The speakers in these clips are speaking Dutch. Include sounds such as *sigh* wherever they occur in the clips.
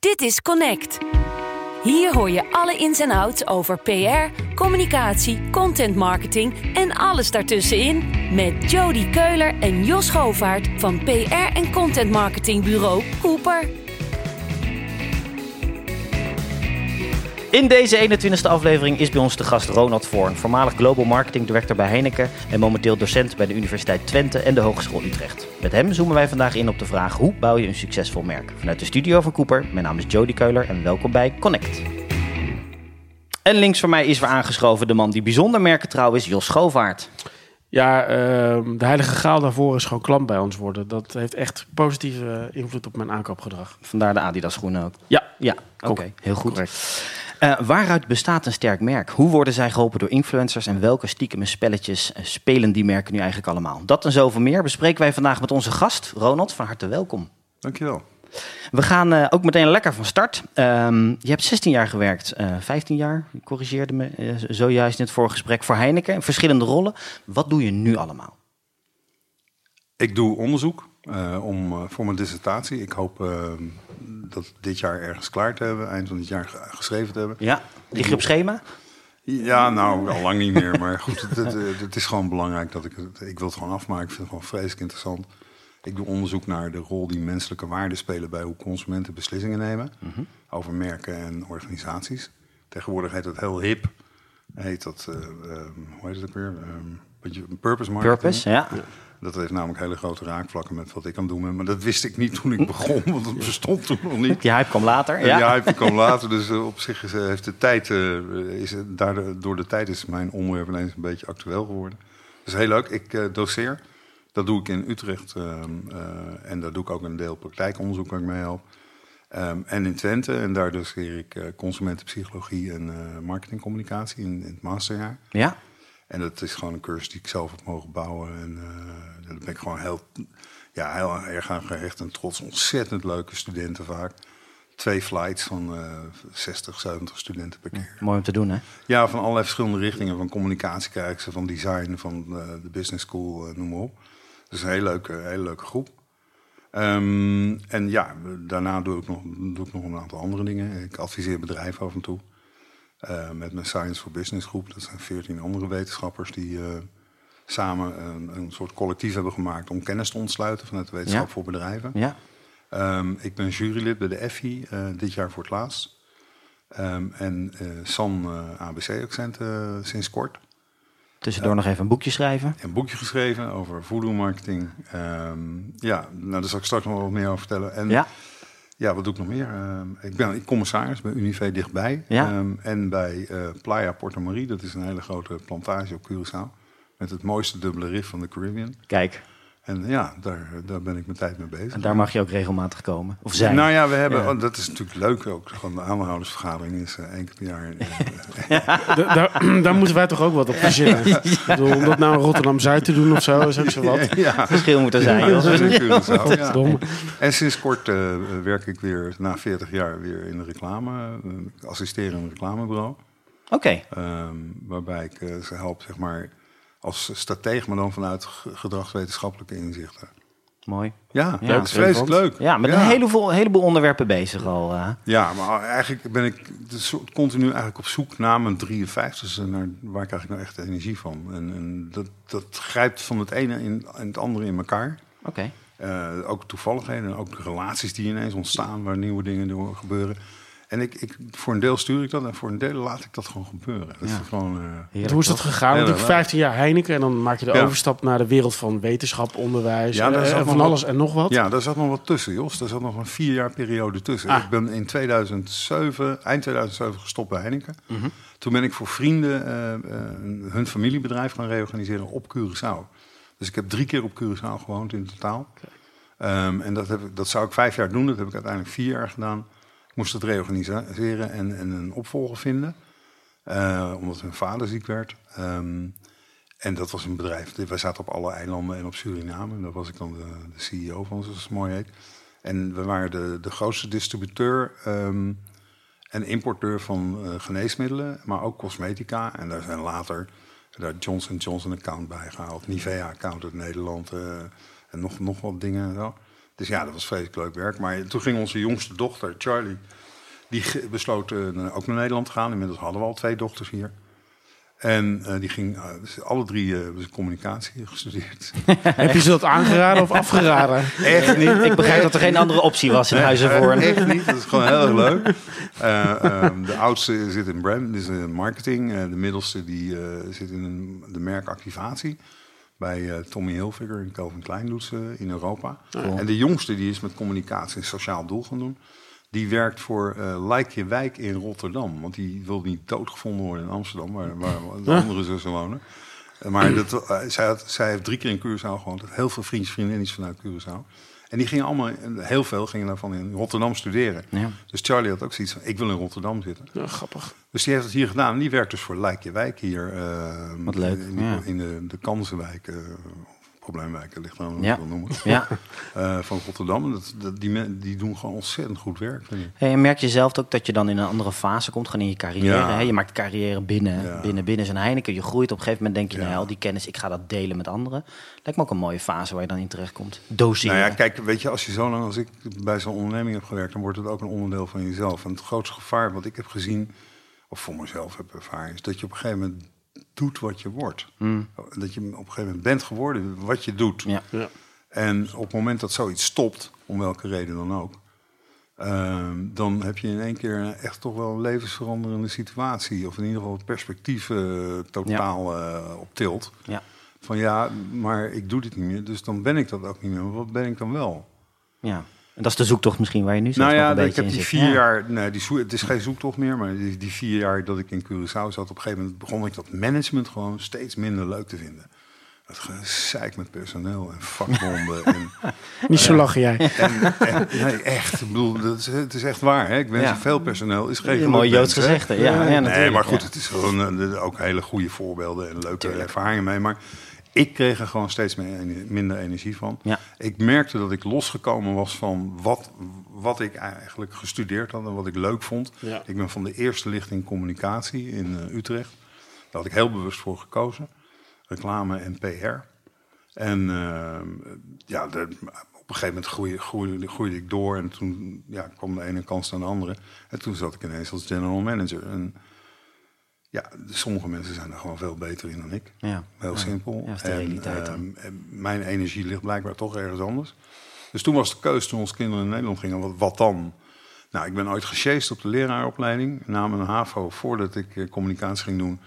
Dit is Connect. Hier hoor je alle ins en outs over PR, communicatie, content marketing en alles daartussenin met Jody Keuler en Jos Govaert van PR en content marketing bureau Cooper. In deze 21ste aflevering is bij ons de gast Ronald Voorn, voormalig Global Marketing Director bij Heineken en momenteel docent bij de Universiteit Twente en de Hogeschool Utrecht. Met hem zoomen wij vandaag in op de vraag hoe bouw je een succesvol merk. Vanuit de studio van Cooper, mijn naam is Jody Keuler en welkom bij Connect. En links van mij is weer aangeschoven de man die bijzonder merkentrouw is, Jos Schovaert. Ja, ehm, de heilige graal daarvoor is gewoon klant bij ons worden. Dat heeft echt positieve invloed op mijn aankoopgedrag. Vandaar de Adidas schoenen ook. Ja, Ja, oké, heel goed. correct. Eh, waaruit bestaat een sterk merk? Hoe worden zij geholpen door influencers en welke stiekeme spelletjes eh, spelen die merken nu eigenlijk allemaal? Dat en zoveel meer bespreken wij vandaag met onze gast, Ronald. Van harte welkom. Dankjewel. We gaan eh, ook meteen lekker van start. Ehm, je hebt 16 jaar gewerkt, eh 15 jaar, je corrigeerde me zojuist in het vorige gesprek, voor Heineken. in Verschillende rollen. Wat doe je nu allemaal? Ik doe onderzoek eh, om, eh, voor mijn dissertatie. Ik hoop eh, dat dit jaar ergens klaar te hebben, eind van dit jaar ge- geschreven te hebben. Ja, lig je op schema? Ja, nou, al lang niet meer. Maar goed, het, het, is gewoon belangrijk dat ik het... Ik wil het gewoon afmaken. Ik vind het gewoon vreselijk interessant. Ik doe onderzoek naar de rol die menselijke waarden spelen... bij hoe consumenten beslissingen nemen. Over merken en organisaties. Tegenwoordig heet dat heel hip. Heet dat, eh, eh, hoe heet het ook weer? Ehm, beetje purpose marketing. Purpose, ja. Dat heeft namelijk hele grote raakvlakken met wat ik aan het doen ben. Maar dat wist ik niet toen ik begon, want dat bestond toen nog niet. Die hype kwam later. Ja, Ja. ja kwam later. Dus eh, op zich is, eh, heeft de tijd, eh, is, het- daardoor, door de tijd is mijn onderwerp ineens een beetje actueel geworden. Dat is heel leuk. Ik doseer. Dat doe ik in Utrecht. ehm, eh, en daar doe ik ook een deel praktijkonderzoek waar ik mee help. Ehm, en in Twente. En daar doseer ik consumentenpsychologie en marketingcommunicatie in, in het masterjaar. ja. En dat is gewoon een cursus die ik zelf heb mogen bouwen. En eh, daar ben ik gewoon heel, ja, heel erg aan gehecht en trots. Ontzettend leuke studenten vaak. Twee flights van eh 60, 70 studenten per keer. Mooi om te doen, hè? Ja, van allerlei verschillende richtingen. Van communicatie krijgen ze, van design, van eh, de business school, eh, noem maar op. Dus een hele leuke, hele leuke groep. Ehm, en ja, daarna doe ik, nog, doe ik nog een aantal andere dingen. Ik adviseer bedrijven af en toe. Eh, met mijn Science for Business groep. Dat zijn veertien andere wetenschappers die eh, samen een, een soort collectief hebben gemaakt om kennis te ontsluiten vanuit de wetenschap Ja. voor bedrijven. Ja. Ehm, ik ben jurylid bij de FI eh, dit jaar voor het laatst. Ehm, en San ABC-accent sinds kort. Tussendoor nog even een boekje schrijven. Een boekje geschreven over voodoo marketing. Ehm, ja, nou, daar zal ik straks nog wel wat meer over vertellen. En Ja. Ja, wat doe ik nog meer? Ehm, ik ben commissaris bij Unive dichtbij. Ja. Ehm, en bij eh, Playa Porto Marie. Dat is een hele grote plantage op Curaçao. Met het mooiste dubbele rif van de Caribbean. Kijk, En ja, daar, daar ben ik mijn tijd mee bezig. en daar mag je ook regelmatig komen. Of zijn. Nou ja, we hebben, Ja. oh, dat is natuurlijk leuk ook. Gewoon de aandeelhoudersvergadering is eh, één keer per jaar. eh, *laughs* Da- daar, *clears throat* daar moeten wij toch ook wat op verzinnen. *laughs* Ik bedoel, om dat nou in Rotterdam-Zuid te doen of zo, is ook zo wat. *laughs* ja, verschil moet er zijn. ja, ja. Godverdomme. En sinds kort eh, werk ik weer, na 40 jaar, weer in de reclame. Ik assisteer in een reclamebureau. Oké, ehm, waarbij ik ze help, zeg maar, als stratege, maar dan vanuit ge- gedragswetenschappelijke inzichten. mooi. Ja, Ja, dat is vreselijk leuk. Ja, met een heleboel, heleboel onderwerpen bezig al. eh. Ja, maar eigenlijk ben ik dus continu eigenlijk op zoek naar mijn 53 naar waar krijg ik nou echt energie van. En, en dat, dat grijpt van het ene in, in het andere in elkaar. Oké. Eh, ook toevalligheden, ook de relaties die ineens ontstaan waar nieuwe dingen door gebeuren. En ik, ik, voor een deel stuur ik dat en voor een deel laat ik dat gewoon gebeuren. Dat is gewoon, eh, Hoe is dat gegaan? Natuurlijk erg. 15 jaar Heineken en dan maak je de Ja. overstap naar de wereld van wetenschap, onderwijs Ja, daar eh, en nog van wat- alles en nog wat. Ja, daar zat nog wat tussen, Jos. Daar zat nog een vier jaar periode tussen. Ah. Ik ben in 2007, eind 2007 gestopt bij Heineken. Mhm. Toen ben ik voor vrienden eh, eh, hun familiebedrijf gaan reorganiseren op Curaçao. Dus ik heb drie keer op Curaçao gewoond in totaal. Ehm, en dat, heb ik, dat zou ik vijf jaar doen. Dat heb ik uiteindelijk vier jaar gedaan. Moest het reorganiseren en, en een opvolger vinden. Eh, omdat hun vader ziek werd. Ehm, en dat was een bedrijf. Wij zaten op alle eilanden en op Suriname. En daar was ik dan de, CEO van, zoals het mooi heet. En we waren de, de grootste distributeur ehm, en importeur van eh, geneesmiddelen, maar ook cosmetica. En daar zijn later daar Johnson Johnson account bij gehaald, Nivea account uit Nederland eh, en nog, nog wat dingen. en Zo. Dus ja, dat was vreselijk leuk werk. Maar toen ging onze jongste dochter, Charlie, die besloot eh, ook naar Nederland te gaan. Inmiddels hadden we al twee dochters hier. En eh, die ging, eh, dus alle drie communicatie *laughs* gestudeerd. *laughs* Heb je ze dat aangeraden of afgeraden? Echt niet. Ik begrijp dat er geen andere optie was in Huizenvoorn. Eh, echt niet, dat is gewoon heel erg leuk. Eh, ehm, de oudste zit in brand, dus in marketing. De middelste die, zit in de merkactivatie. Bij eh, Tommy Hilfiger en Calvin Klein doet ze in Europa. En de jongste die is met communicatie en sociaal doel gaan doen. Die werkt voor eh Like Je Wijk in Rotterdam. Want die wil niet doodgevonden worden in Amsterdam, waar, waar *laughs* de andere zussen wonen. Maar dat, eh, zij, had, zij heeft drie keer in Curaçao gewoond. Heel veel vriendjes, vriendinnetjes vanuit Curaçao. En die gingen allemaal, heel veel gingen daarvan in Rotterdam studeren. Ja. Dus Charlie had ook zoiets van, ik wil in Rotterdam zitten. Ja, grappig. Dus die heeft het hier gedaan. En die werkt dus voor Like Je Wijk hier. eh, Wat leuk, In, die- ja. in de, de Kansenwijk, eh, probleemwijken, ligt dan Ja. wil noemen. Ja. *laughs* eh, van Rotterdam. Dat, dat, die, die doen gewoon ontzettend goed werk. Hey, en merk je zelf ook dat je dan in een andere fase komt, gewoon in je carrière. Ja. Hè? Je maakt carrière binnen, Ja. binnen, binnen zijn Heineken. Je groeit op een gegeven moment, denk je, Ja. nou, al die kennis, ik ga dat delen met anderen. Lijkt me ook een mooie fase waar je dan in terecht komt. Doseren. Nou ja, kijk, weet je, als je zo lang als ik bij zo'n onderneming heb gewerkt, dan wordt het ook een onderdeel van jezelf. En het grootste gevaar wat ik heb gezien, of voor mezelf heb ervaren, is dat je op een gegeven moment doet wat je wordt. Dat je op een gegeven moment bent geworden wat je doet. Ja. Ja. En op het moment dat zoiets stopt, om welke reden dan ook, ehm, dan heb je in één keer echt toch wel een levensveranderende situatie. Of in ieder geval het perspectief eh, totaal eh, op tilt. Ja. Van ja, maar ik doe dit niet meer, dus dan ben ik dat ook niet meer. Maar wat ben ik dan wel? ja. En dat is de zoektocht misschien waar je nu zelf Nou ja, een ik beetje heb in die zit. vier Ja. jaar, nee, die het is geen zoektocht meer, maar die, die vier jaar dat ik in Curaçao zat, op een gegeven moment begon ik dat management gewoon steeds minder leuk te vinden. Het gezeik met personeel en vakbonden. en, *laughs* Niet zo lachen jij. en, en- nee, echt. Ik bedoel, dat is, het is echt waar. Hè? Ik wens Ja. veel personeel. Is geen mooi Joods hè? gezegde. Ja, ja, Nee, maar goed, ja. het is gewoon eh, ook hele goede voorbeelden en leuke Tuurlijk. ervaringen mee. Maar ik kreeg er gewoon steeds meer, minder energie van. Ja. Ik merkte dat ik losgekomen was van wat, wat ik eigenlijk gestudeerd had en wat ik leuk vond. Ja. Ik ben van de eerste lichting communicatie in eh, Utrecht. Daar had ik heel bewust voor gekozen. Reclame en PR. En eh, ja, de- op een gegeven moment groeide, groeide, groeide ik door. En toen ja, kwam de ene kans naar de andere. En toen zat ik ineens als general manager. En ja, sommige mensen zijn er gewoon veel beter in dan ik. Ja. Heel simpel. Ja, dat is de realiteit dan. ehm, en mijn energie ligt blijkbaar toch ergens anders. Dus toen was de keuze, toen onze kinderen in Nederland gingen, wat, wat dan? Nou, ik ben ooit gesjeest op de leraaropleiding. Na mijn HAVO, voordat ik eh, communicatie ging doen,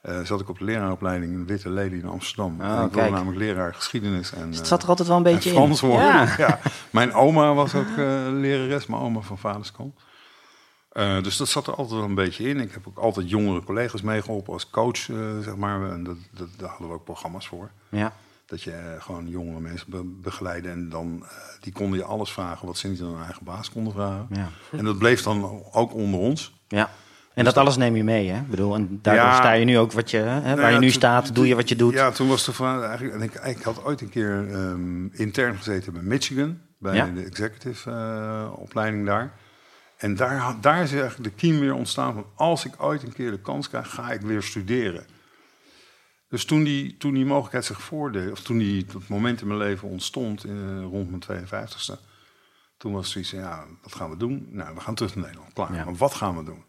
eh, zat ik op de leraaropleiding in Witte Lely in Amsterdam. Ah, en ik wilde namelijk leraar geschiedenis. En, Dus het eh, zat er altijd wel een beetje Frans in. worden. Ja. *laughs* Ja. Mijn oma was ook lerares, mijn oma van vaderskant. Eh, dus dat zat er altijd wel een beetje in. Ik heb ook altijd jongere collega's meegeholpen als coach, eh, zeg maar. En dat, dat, daar hadden we ook programma's voor. Ja. Dat je eh, gewoon jongere mensen be- begeleidde. En dan, die konden je alles vragen wat ze niet aan hun eigen baas konden vragen. Ja. En dat bleef dan ook onder ons. ja. En dat alles neem je mee, hè? Ik bedoel, en daardoor Ja. sta je nu ook wat je, hè, waar Nou je ja, nu toen- staat, doe je wat je doet. Ja, toen was de vraag eigenlijk... En ik, ik had ooit een keer ehm, intern gezeten bij Michigan. Bij Ja. de executive opleiding daar. En daar, daar is eigenlijk de kiem weer ontstaan van... als ik ooit een keer de kans krijg, ga ik weer studeren. Dus toen die, toen die mogelijkheid zich voordeed... of toen die, dat moment in mijn leven ontstond eh, rond mijn 52e... toen was zoiets van, ja, wat gaan we doen? Nou, we gaan terug naar Nederland, klaar. Ja. Maar wat gaan we doen?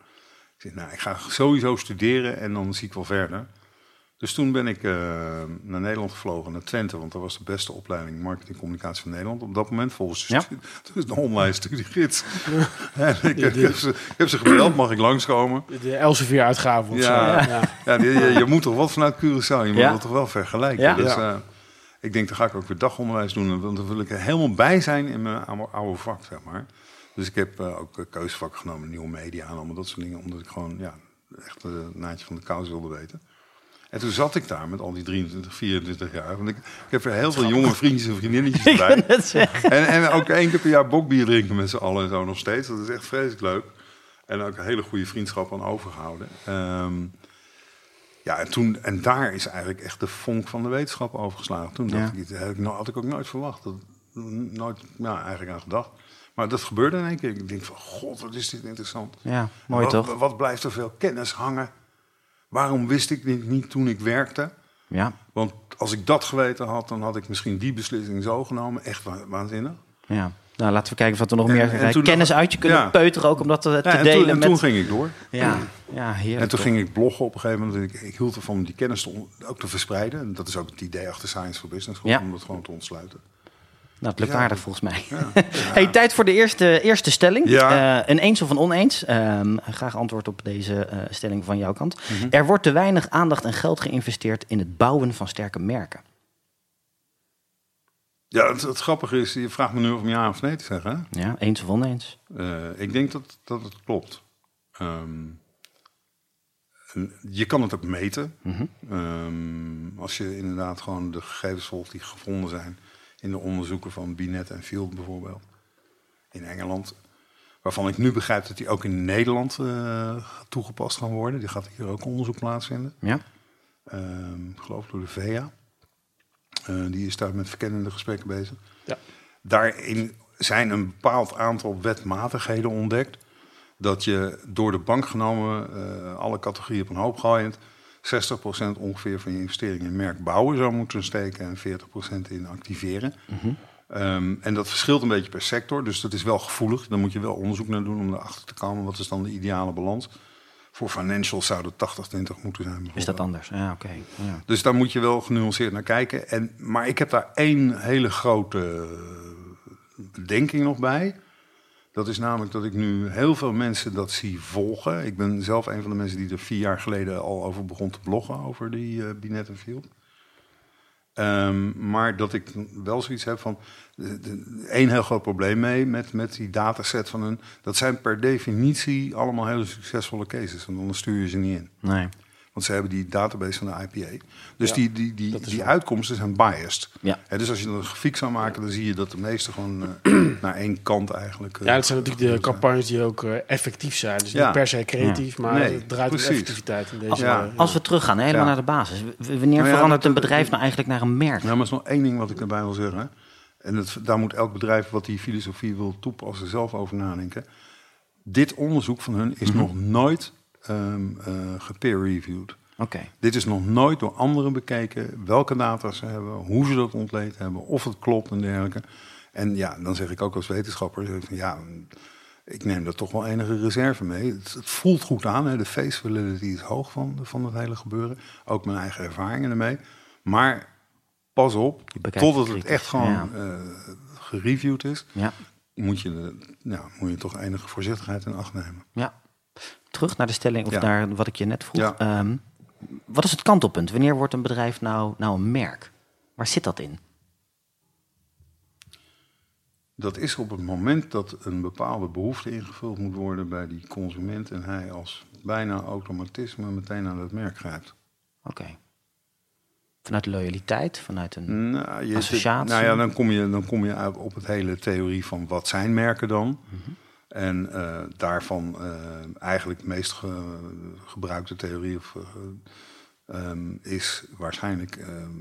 Ik zei, nou, ik ga sowieso studeren en dan zie ik wel verder. Dus toen ben ik eh, naar Nederland gevlogen, naar Twente, want dat was de beste opleiding marketing en communicatie van Nederland. Op dat moment volgens de Ja. studie, *laughs* dus een online studiegids. *laughs* en ik, heb, ik heb ze, ik heb ze gebeld, mag ik langskomen? De Elsevier-uitgave of Ja. zo. Ja. Ja, je, je, je moet toch wat vanuit Curaçao, je moet Ja. dat toch wel vergelijken. Ja. Dus, Ja. eh, ik denk, dan ga ik ook weer dagonderwijs doen, want dan wil ik er helemaal bij zijn in mijn oude, oude vak, zeg maar. Dus ik heb eh, ook keuzevakken genomen, nieuwe media en allemaal dat soort dingen, omdat ik gewoon ja, echt het naadje van de kous wilde weten. En toen zat ik daar met al die 23, 24 jaar. Want ik, ik heb er heel veel jonge vriendjes en vriendinnetjes *laughs* Ik bij. En, en ook één keer per jaar bokbier drinken met z'n allen en zo nog steeds. Dat is echt vreselijk leuk. En ook een hele goede vriendschap aan overgehouden. Ehm, ja, en, toen, en daar is eigenlijk echt de vonk van de wetenschap overgeslagen. Toen dacht Ja. ik, dat had ik, no- had ik ook nooit verwacht. Dat, nooit ja, eigenlijk aan gedacht. Maar dat gebeurde in één keer. Ik denk van, god, wat is dit interessant. Ja, mooi wat, toch? Wat blijft er veel kennis hangen? Waarom wist ik dit niet toen ik werkte? Ja. Want als ik dat geweten had, dan had ik misschien die beslissing zo genomen. Echt wa- waanzinnig. Ja. Nou, laten we kijken of we er nog En- meer en toen kennis nog- uit je kunnen Ja. peuteren. Ook om dat te, te Ja, en delen toen, en met... toen ging ik door. Ja, ja heerlijk. En toen toch? ging ik bloggen op een gegeven moment. Ik, ik hield ervan om die kennis te ook te verspreiden. En dat is ook het idee achter Science for Business, om dat gewoon te ontsluiten. Nou, het lukt aardig volgens mij. *laughs* Ja. Hey, tijd voor de eerste, eerste stelling. Eh, een eens of een oneens. Ehm, graag antwoord op deze eh, stelling van jouw kant. Mhm. Er wordt te weinig aandacht en geld geïnvesteerd in het bouwen van sterke merken. Ja, het, het grappige is, je vraagt me nu of ja of nee te zeggen. hè? Ja, eens of oneens. Eh, ik denk dat, dat het klopt. Ehm, je kan het ook meten. Mhm. Ehm, als je inderdaad gewoon de gegevens volgt die gevonden zijn in de onderzoeken van Binet en Field bijvoorbeeld in Engeland. Waarvan ik nu begrijp dat die ook in Nederland eh, toegepast gaan worden. Die gaat hier ook onderzoek plaatsvinden. Ja? Ehm, ik geloof door de VEA. Eh, die is daar met verkennende gesprekken bezig. Ja. Daarin zijn een bepaald aantal wetmatigheden ontdekt. Dat je door de bank genomen, eh, alle categorieën op een hoop gooiend, 60% ongeveer van je investering in merk bouwen zou moeten steken en 40% in activeren. Ehm, en dat verschilt een beetje per sector, dus dat is wel gevoelig. Daar moet je wel onderzoek naar doen om erachter te komen wat is dan de ideale balans. Voor financials zou het 80-20 moeten zijn. Is dat anders? Ja, oké. Ja. Dus daar moet je wel genuanceerd naar kijken. En, maar ik heb daar één hele grote bedenking nog bij. Dat is namelijk dat ik nu heel veel mensen dat zie volgen. Ik ben zelf een van de mensen die er vier jaar geleden al over begon te bloggen, over die eh Binet en Field. Ehm, maar dat ik wel zoiets heb van. de- één heel groot probleem mee met, met die dataset van hun. Dat zijn per definitie allemaal hele succesvolle cases. En dan stuur je ze niet in. Nee. Want ze hebben die database van de IPA. Dus Ja, die, die, die, die uitkomsten zijn biased. Ja. Hè, dus als je een grafiek zou maken, dan zie je dat de meeste gewoon eh, *clears throat* naar één kant eigenlijk. eh, Ja, dat zijn natuurlijk de zijn. campagnes die ook eh, effectief zijn. Dus Ja. niet per se creatief, maar Nee, het draait om effectiviteit in deze. Ja. eh, Als we teruggaan, helemaal Ja. naar de basis. Wanneer Nou ja, verandert dat- een bedrijf nou eigenlijk naar een merk? Ja, maar er is nog één ding wat ik daarbij wil zeggen. En dat, daar moet elk bedrijf wat die filosofie wil toepassen zelf over nadenken. Dit onderzoek van hun is Mhm. nog nooit eh gepeer-reviewed. Oké. Dit is nog nooit door anderen bekeken. Welke data ze hebben, hoe ze dat ontleed hebben, of het klopt en dergelijke. En ja, dan zeg ik ook als wetenschapper, van, ja, ik neem daar toch wel enige reserve mee. Het, het voelt goed aan, hè. de face validity is hoog van, van het hele gebeuren. Ook mijn eigen ervaringen ermee. Maar pas op, totdat het echt gewoon ja. eh, gereviewd is, Ja. moet je, ja, moet je toch enige voorzichtigheid in acht nemen. ja. Terug naar de stelling, of Ja. naar wat ik je net vroeg. Ja. Ehm, wat is het kantelpunt? Wanneer wordt een bedrijf nou, nou een merk? Waar zit dat in? Dat is op het moment dat een bepaalde behoefte ingevuld moet worden bij die consument en hij als bijna automatisme meteen naar dat merk grijpt. Oké. Vanuit loyaliteit, vanuit een... Nou, Associatie? nou ja, dan kom je, dan kom je uit op het hele theorie van wat zijn merken dan. En eh, daarvan eh, eigenlijk de meest ge- gebruikte theorie of, eh, ehm, is waarschijnlijk ehm,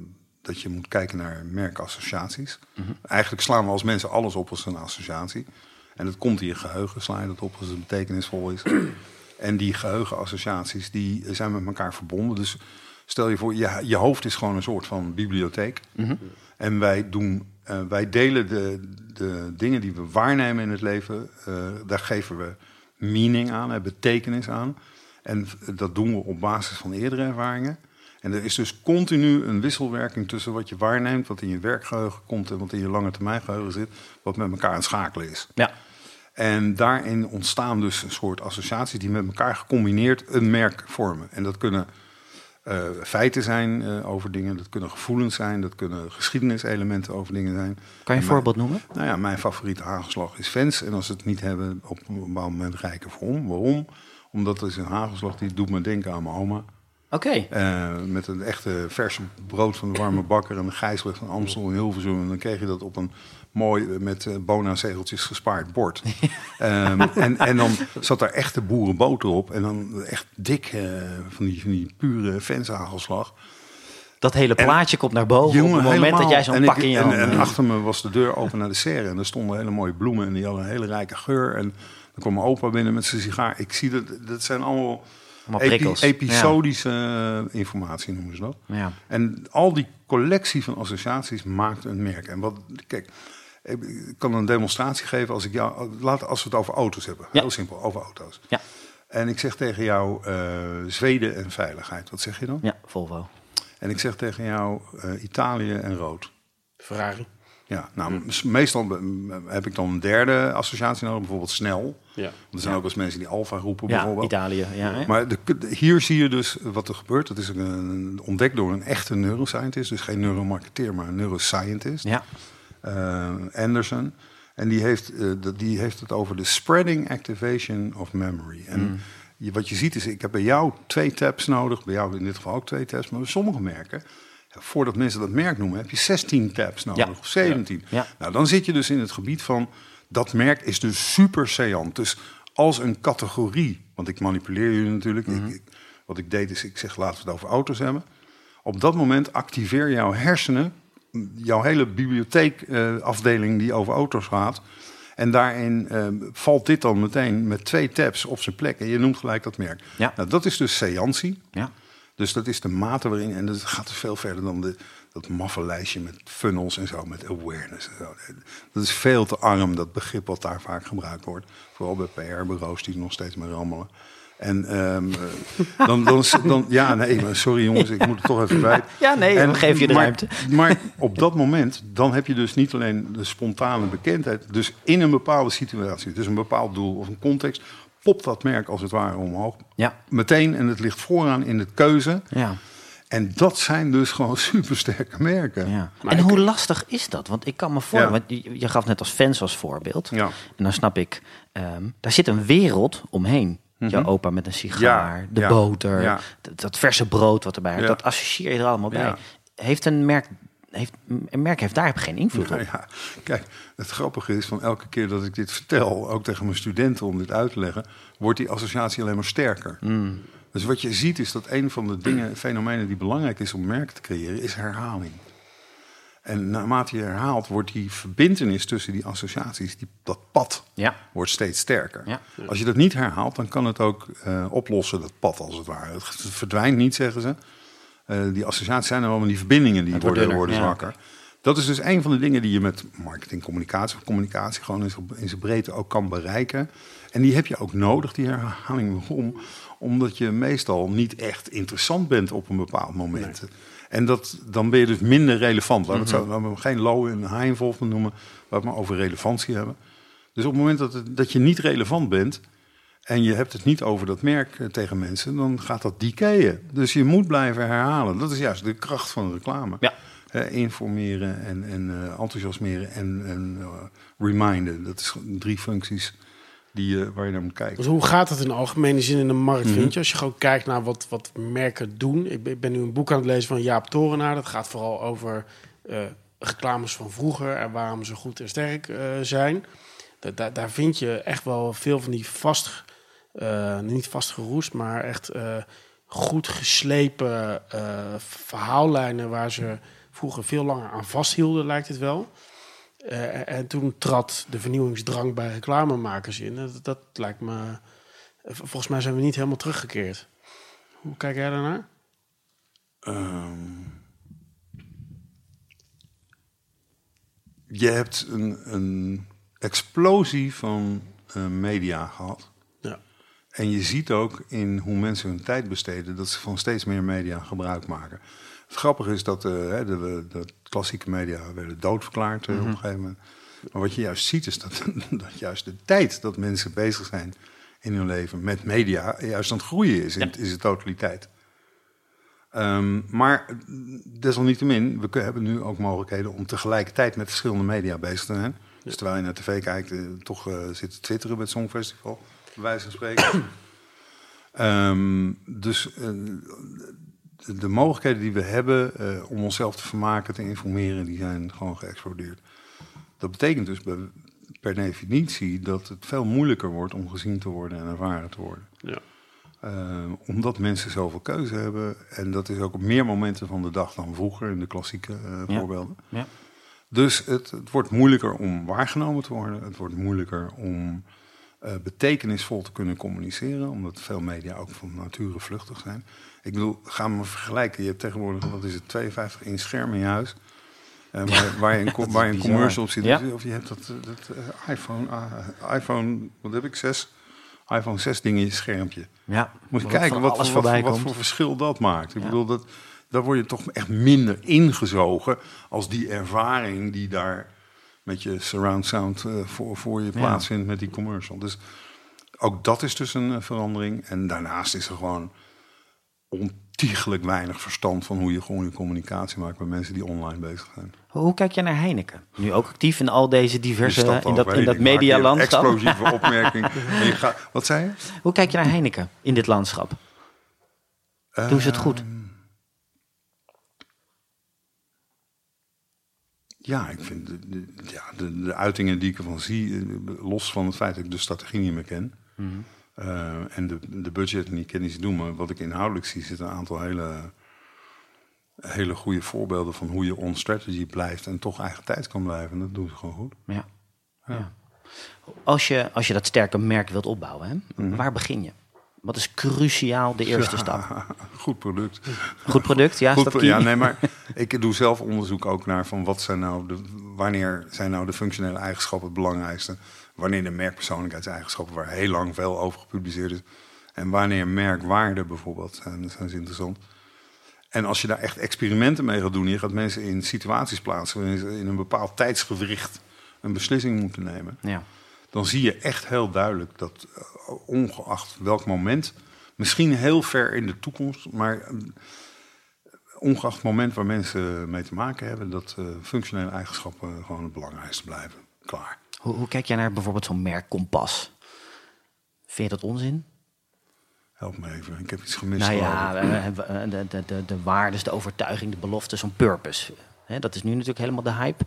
dat je moet kijken naar merkassociaties. Eigenlijk slaan we als mensen alles op als een associatie. En dat komt in je geheugen, sla je dat op als het betekenisvol is. *clears throat* en die geheugenassociaties die zijn met elkaar verbonden. Dus stel je voor, je, je hoofd is gewoon een soort van bibliotheek. En wij, doen, eh, wij delen de, de dingen die we waarnemen in het leven, eh, daar geven we meaning aan, betekenis aan. En dat doen we op basis van eerdere ervaringen. En er is dus continu een wisselwerking tussen wat je waarneemt, wat in je werkgeheugen komt en wat in je lange termijn geheugen zit, wat met elkaar aan het schakelen is. Ja. En daarin ontstaan dus een soort associaties die met elkaar gecombineerd een merk vormen. En dat kunnen eh, feiten zijn eh, over dingen, dat kunnen gevoelens zijn, dat kunnen geschiedeniselementen over dingen zijn. Kan je En een voorbeeld noemen? Nou ja, mijn favoriete hagelslag is Vens. En als ze het niet hebben, op een bepaald moment rijken voor om. Waarom? Omdat het is een hagelslag die doet me denken aan mijn oma. Oké. Eh, met een echte verse brood van de warme bakker en een gijsweg van Amstel in Hilversum. En dan kreeg je dat op een mooi eh, met eh, Bona-zegeltjes gespaard bord. *laughs* Ehm, en, en dan zat daar echte boerenboter op. En dan echt dik eh, van, die, van die pure fanshagelslag. Dat hele plaatje komt naar boven op het moment helemaal. dat jij zo'n pak ik- in je en, handen en hebt. achter me was de deur open naar de serre. En er stonden hele mooie bloemen en die hadden een hele rijke geur. En dan kwam mijn opa binnen met zijn sigaar. Ik zie dat, dat zijn allemaal, epi- episodische informatie, noemen ze dat. Ja. En al die collectie van associaties maakt een merk. En wat, kijk, Ik kan een demonstratie geven als ik jou. Laat, als we het over auto's hebben. Ja. Heel simpel, over auto's. Ja. En ik zeg tegen jou eh, Zweden en veiligheid. Wat zeg je dan? Ja, Volvo. En ik zeg tegen jou eh, Italië en rood. Ferrari. Ja, nou, meestal heb ik dan een derde associatie nodig, bijvoorbeeld snel. Ja. Want er zijn ook wel eens mensen die alfa roepen, Ja, bijvoorbeeld. Italië. Ja, hè? Maar de- hier zie je dus wat er gebeurt. Dat is een, ontdekt door een echte neuroscientist. Dus geen neuromarketeer, maar een neuroscientist. ja. Eh, Anderson. En die heeft, eh, die heeft het over de spreading activation of memory. En Mm. je, wat je ziet is, ik heb bij jou twee tabs nodig. Bij jou in dit geval ook twee tabs. Maar bij sommige merken, voordat mensen dat merk noemen, heb je 16 tabs nodig. Ja. Of 17. Ja. Nou, dan zit je dus in het gebied van, dat merk is dus super seant. Dus als een categorie, want ik manipuleer jullie natuurlijk. Ik, ik- wat ik deed is, ik zeg laten we het over auto's hebben. Op dat moment activeer jouw hersenen, jouw hele bibliotheekafdeling die over auto's gaat. En daarin eh, valt dit dan meteen met twee tabs op zijn plek. En je noemt gelijk dat merk. Ja. Nou, dat is dus seantie. ja. Dus dat is de mate waarin, en dat gaat dus veel verder dan de, dat maffe lijstje met funnels en zo, met awareness en zo. Dat is veel te arm, dat begrip wat daar vaak gebruikt wordt. Vooral bij PR-bureaus die nog steeds maar rammelen. En ehm, eh, dan, dan, dan, ja, nee, maar sorry jongens, ik moet het toch even *laughs* kwijt. Ja, nee, En- we geven je de maar, ruimte. *laughs* Maar op dat moment, dan heb je dus niet alleen de spontane bekendheid. Dus in een bepaalde situatie, dus een bepaald doel of een context, popt dat merk als het ware omhoog. Ja. Meteen, en het ligt vooraan in de keuze. Ja. En dat zijn dus gewoon *laughs* supersterke merken. Ja. En ik- hoe lastig is dat? Want ik kan me voor, Ja. want je, je gaf net als fans als voorbeeld. Ja. En dan snap ik, ehm, daar zit een wereld omheen. Jouw opa met een sigaar, de boter, dat, dat verse brood wat erbij. Dat associeer je er allemaal bij. Heeft een merk, heeft, een merk heeft daar geen invloed Nou op. ja, kijk, het grappige is van elke keer dat ik dit vertel, ook tegen mijn studenten om dit uit te leggen, wordt die associatie alleen maar sterker. Mm. Dus wat je ziet is dat een van de dingen, fenomenen die belangrijk is om merken te creëren, is herhaling. En naarmate je herhaalt, wordt die verbindenis tussen die associaties, die, dat pad, Ja. wordt steeds sterker. Ja. Als je dat niet herhaalt, dan kan het ook eh, oplossen, dat pad als het ware. Het verdwijnt niet, zeggen ze. Eh, die associaties zijn er wel, maar die verbindingen die Het wordt worden, ja. zwakker. Dat is dus een van de dingen die je met marketing, communicatie of communicatie gewoon in zijn- breedte ook kan bereiken. En die heb je ook nodig, die herhaling. Waarom? Omdat je meestal niet echt interessant bent op een bepaald moment. En dat, dan ben je dus minder relevant. Laten we laten we geen low en high involvement noemen, waar we maar over relevantie hebben. Dus op het moment dat, het- dat je niet relevant bent en je hebt het niet over dat merk eh, tegen mensen, dan gaat dat decayen. Dus je moet blijven herhalen. Dat is juist de kracht van reclame. Ja. Eh, informeren en, en eh, enthousiasmeren en, en eh, reminden. Dat is drie functies die, je waar je naar moet kijken. Dus hoe gaat het in algemene zin in de markt, Mhm. vind je? Als je gewoon kijkt naar wat, wat merken doen. Ik ben, ik ben nu een boek aan het lezen van Jaap Torenaar. Dat gaat vooral over eh, reclames van vroeger en waarom ze goed en sterk eh, zijn. Da- da- daar vind je echt wel veel van die vast, eh, niet vastgeroest, maar echt eh, goed geslepen eh, verhaallijnen waar ze vroeger veel langer aan vasthielden, lijkt het wel. Eh, en toen trad de vernieuwingsdrang bij reclamemakers in. Dat, dat lijkt me. eh, Volgens mij zijn we niet helemaal teruggekeerd. Hoe kijk jij daarnaar? Ehm, je hebt een, een explosie van eh, media gehad. Ja. En je ziet ook in hoe mensen hun tijd besteden dat ze van steeds meer media gebruik maken. Het grappige is dat de klassieke media werden doodverklaard eh, op een gegeven moment. Maar wat je juist ziet is dat, *laughs* dat juist de tijd dat mensen bezig zijn in hun leven met media juist aan het groeien is in, in zijn totaliteit. Ehm, maar desalniettemin, we hebben nu ook mogelijkheden om tegelijkertijd met verschillende media bezig te zijn. Dus terwijl je naar tv kijkt, eh, toch eh, zit te twitteren met het Songfestival, bij wijze van spreken. *clears throat* Ehm, dus de, de mogelijkheden die we hebben eh, om onszelf te vermaken, te informeren, die zijn gewoon geëxplodeerd. Dat betekent dus bij- per definitie dat het veel moeilijker wordt om gezien te worden en ervaren te worden. Ja. Eh, omdat mensen zoveel keuze hebben. En dat is ook op meer momenten van de dag dan vroeger in de klassieke eh, Ja. voorbeelden. Ja. Dus het, het wordt moeilijker om waargenomen te worden. Het wordt moeilijker om eh, betekenisvol te kunnen communiceren. Omdat veel media ook van nature vluchtig zijn. Ik bedoel, ga maar vergelijken. Je hebt tegenwoordig, wat is het, 52 inch scherm in je huis. En *laughs* waar, waar je een, waar je een commercial op zit. Ja. Of je hebt dat, eh, dat eh, iPhone, iPhone, wat heb ik, 6? iPhone 6 ding in je schermpje. Ja, Moet je kijken wat, voor, wat, wat voor verschil dat maakt. Ik Ja. bedoel, dat, daar word je toch echt minder ingezogen als die ervaring die daar met je surround sound eh, voor, voor je plaatsvindt met die commercial. Dus ook dat is dus een eh, verandering. En daarnaast is er gewoon ontiegelijk weinig verstand van hoe je gewoon je communicatie maakt met mensen die online bezig zijn. Hoe kijk jij naar Heineken? Nu ook actief in al deze diverse, Je in dat, in dat medialandschap. Explosieve *laughs* opmerking. Je wat zei je? Hoe kijk je naar Heineken in dit landschap? Doen ze het goed? Ja, ik vind de, de- ja, de, de uitingen die ik ervan zie, eh, los van het feit dat ik de strategie niet meer ken. Mhm. eh, en de, de budget niet ken die ze doen, maar wat ik inhoudelijk zie, zitten een aantal hele, hele goede voorbeelden van hoe je on strategy blijft en toch eigen tijd kan blijven. En dat doen ze gewoon goed. Ja. ja. Als, je, als je dat sterke merk wilt opbouwen, hè, waar begin je? Wat is cruciaal de eerste. Ja, stap? *laughs* Goed product. Goed product, ja, is Goed, dat pro- ja, nee, maar *laughs* ik doe zelf onderzoek ook naar van wat zijn nou de, wanneer zijn nou de functionele eigenschappen het belangrijkste. Wanneer de merkpersoonlijkheidseigenschappen, waar heel lang veel over gepubliceerd is. En wanneer merkwaarde bijvoorbeeld zijn, zijn ze interessant. En als je daar echt experimenten mee gaat doen, je gaat mensen in situaties plaatsen waarin ze in een bepaald tijdsgewricht een beslissing moeten nemen Ja. Dan zie je echt heel duidelijk dat eh, ongeacht welk moment, misschien heel ver in de toekomst, maar eh, ongeacht het moment waar mensen mee te maken hebben, dat eh, functionele eigenschappen gewoon het belangrijkste blijven. Klaar. Hoe, hoe kijk jij naar bijvoorbeeld zo'n merk Kompas? Vind je dat onzin? Help me even, ik heb iets gemist. Nou ja, de, de, de, de waardes, de overtuiging, de belofte, zo'n purpose. Dat is nu natuurlijk helemaal de hype.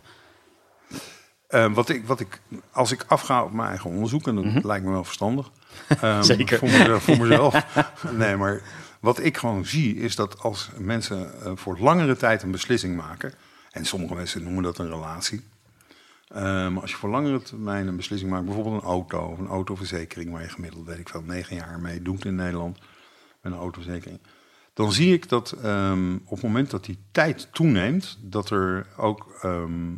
Eh, wat ik, wat ik, als ik afga op mijn eigen onderzoek, en dat lijkt me wel verstandig. *laughs* ehm, Mhm. Zeker. Voor mezelf. Voor *laughs* mezelf. nee, maar wat ik gewoon zie, is dat als mensen eh, voor langere tijd een beslissing maken. En sommige mensen noemen dat een relatie. Eh, maar als je voor langere termijn een beslissing maakt, bijvoorbeeld een auto of een autoverzekering, waar je gemiddeld, weet ik veel, negen jaar mee doet in Nederland, met een autoverzekering. Dan zie ik dat ehm, op het moment dat die tijd toeneemt, dat er ook ehm,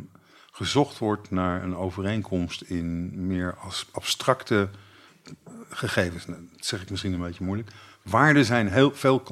gezocht wordt naar een overeenkomst in meer als abstracte gegevens. Nou, dat zeg ik misschien een beetje moeilijk. Waarden zijn heel veel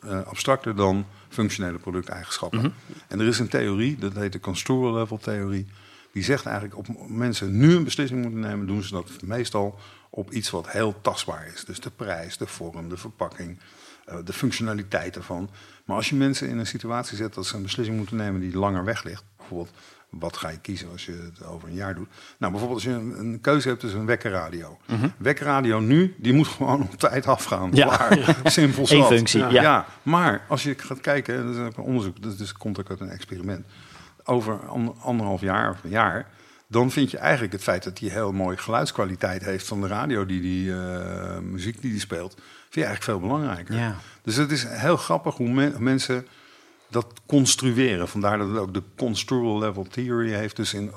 eh, abstracter dan functionele producteigenschappen. En er is een theorie, dat heet de construal level theorie. Die zegt eigenlijk, op mensen nu een beslissing moeten nemen, doen ze dat meestal op iets wat heel tastbaar is. Dus de prijs, de vorm, de verpakking, eh, de functionaliteit ervan. Maar als je mensen in een situatie zet dat ze een beslissing moeten nemen die langer weg ligt, bijvoorbeeld wat ga je kiezen als je het over een jaar doet? Nou, bijvoorbeeld als je een, een keuze hebt tussen een wekkerradio. Wekkerradio nu, die moet gewoon op tijd afgaan. Ja. Simpel zat. functie, Ja. ja. maar als je gaat kijken, en dat is ook een onderzoek, dat is, komt ook uit een experiment. Over an- anderhalf jaar of een jaar, dan vind je eigenlijk het feit dat hij heel mooi geluidskwaliteit heeft van de radio die die eh, muziek die die speelt, vind je eigenlijk veel belangrijker. Ja. Dus het is heel grappig hoe men- mensen dat construeren. Vandaar dat het ook de construal level theory heeft. Dus in,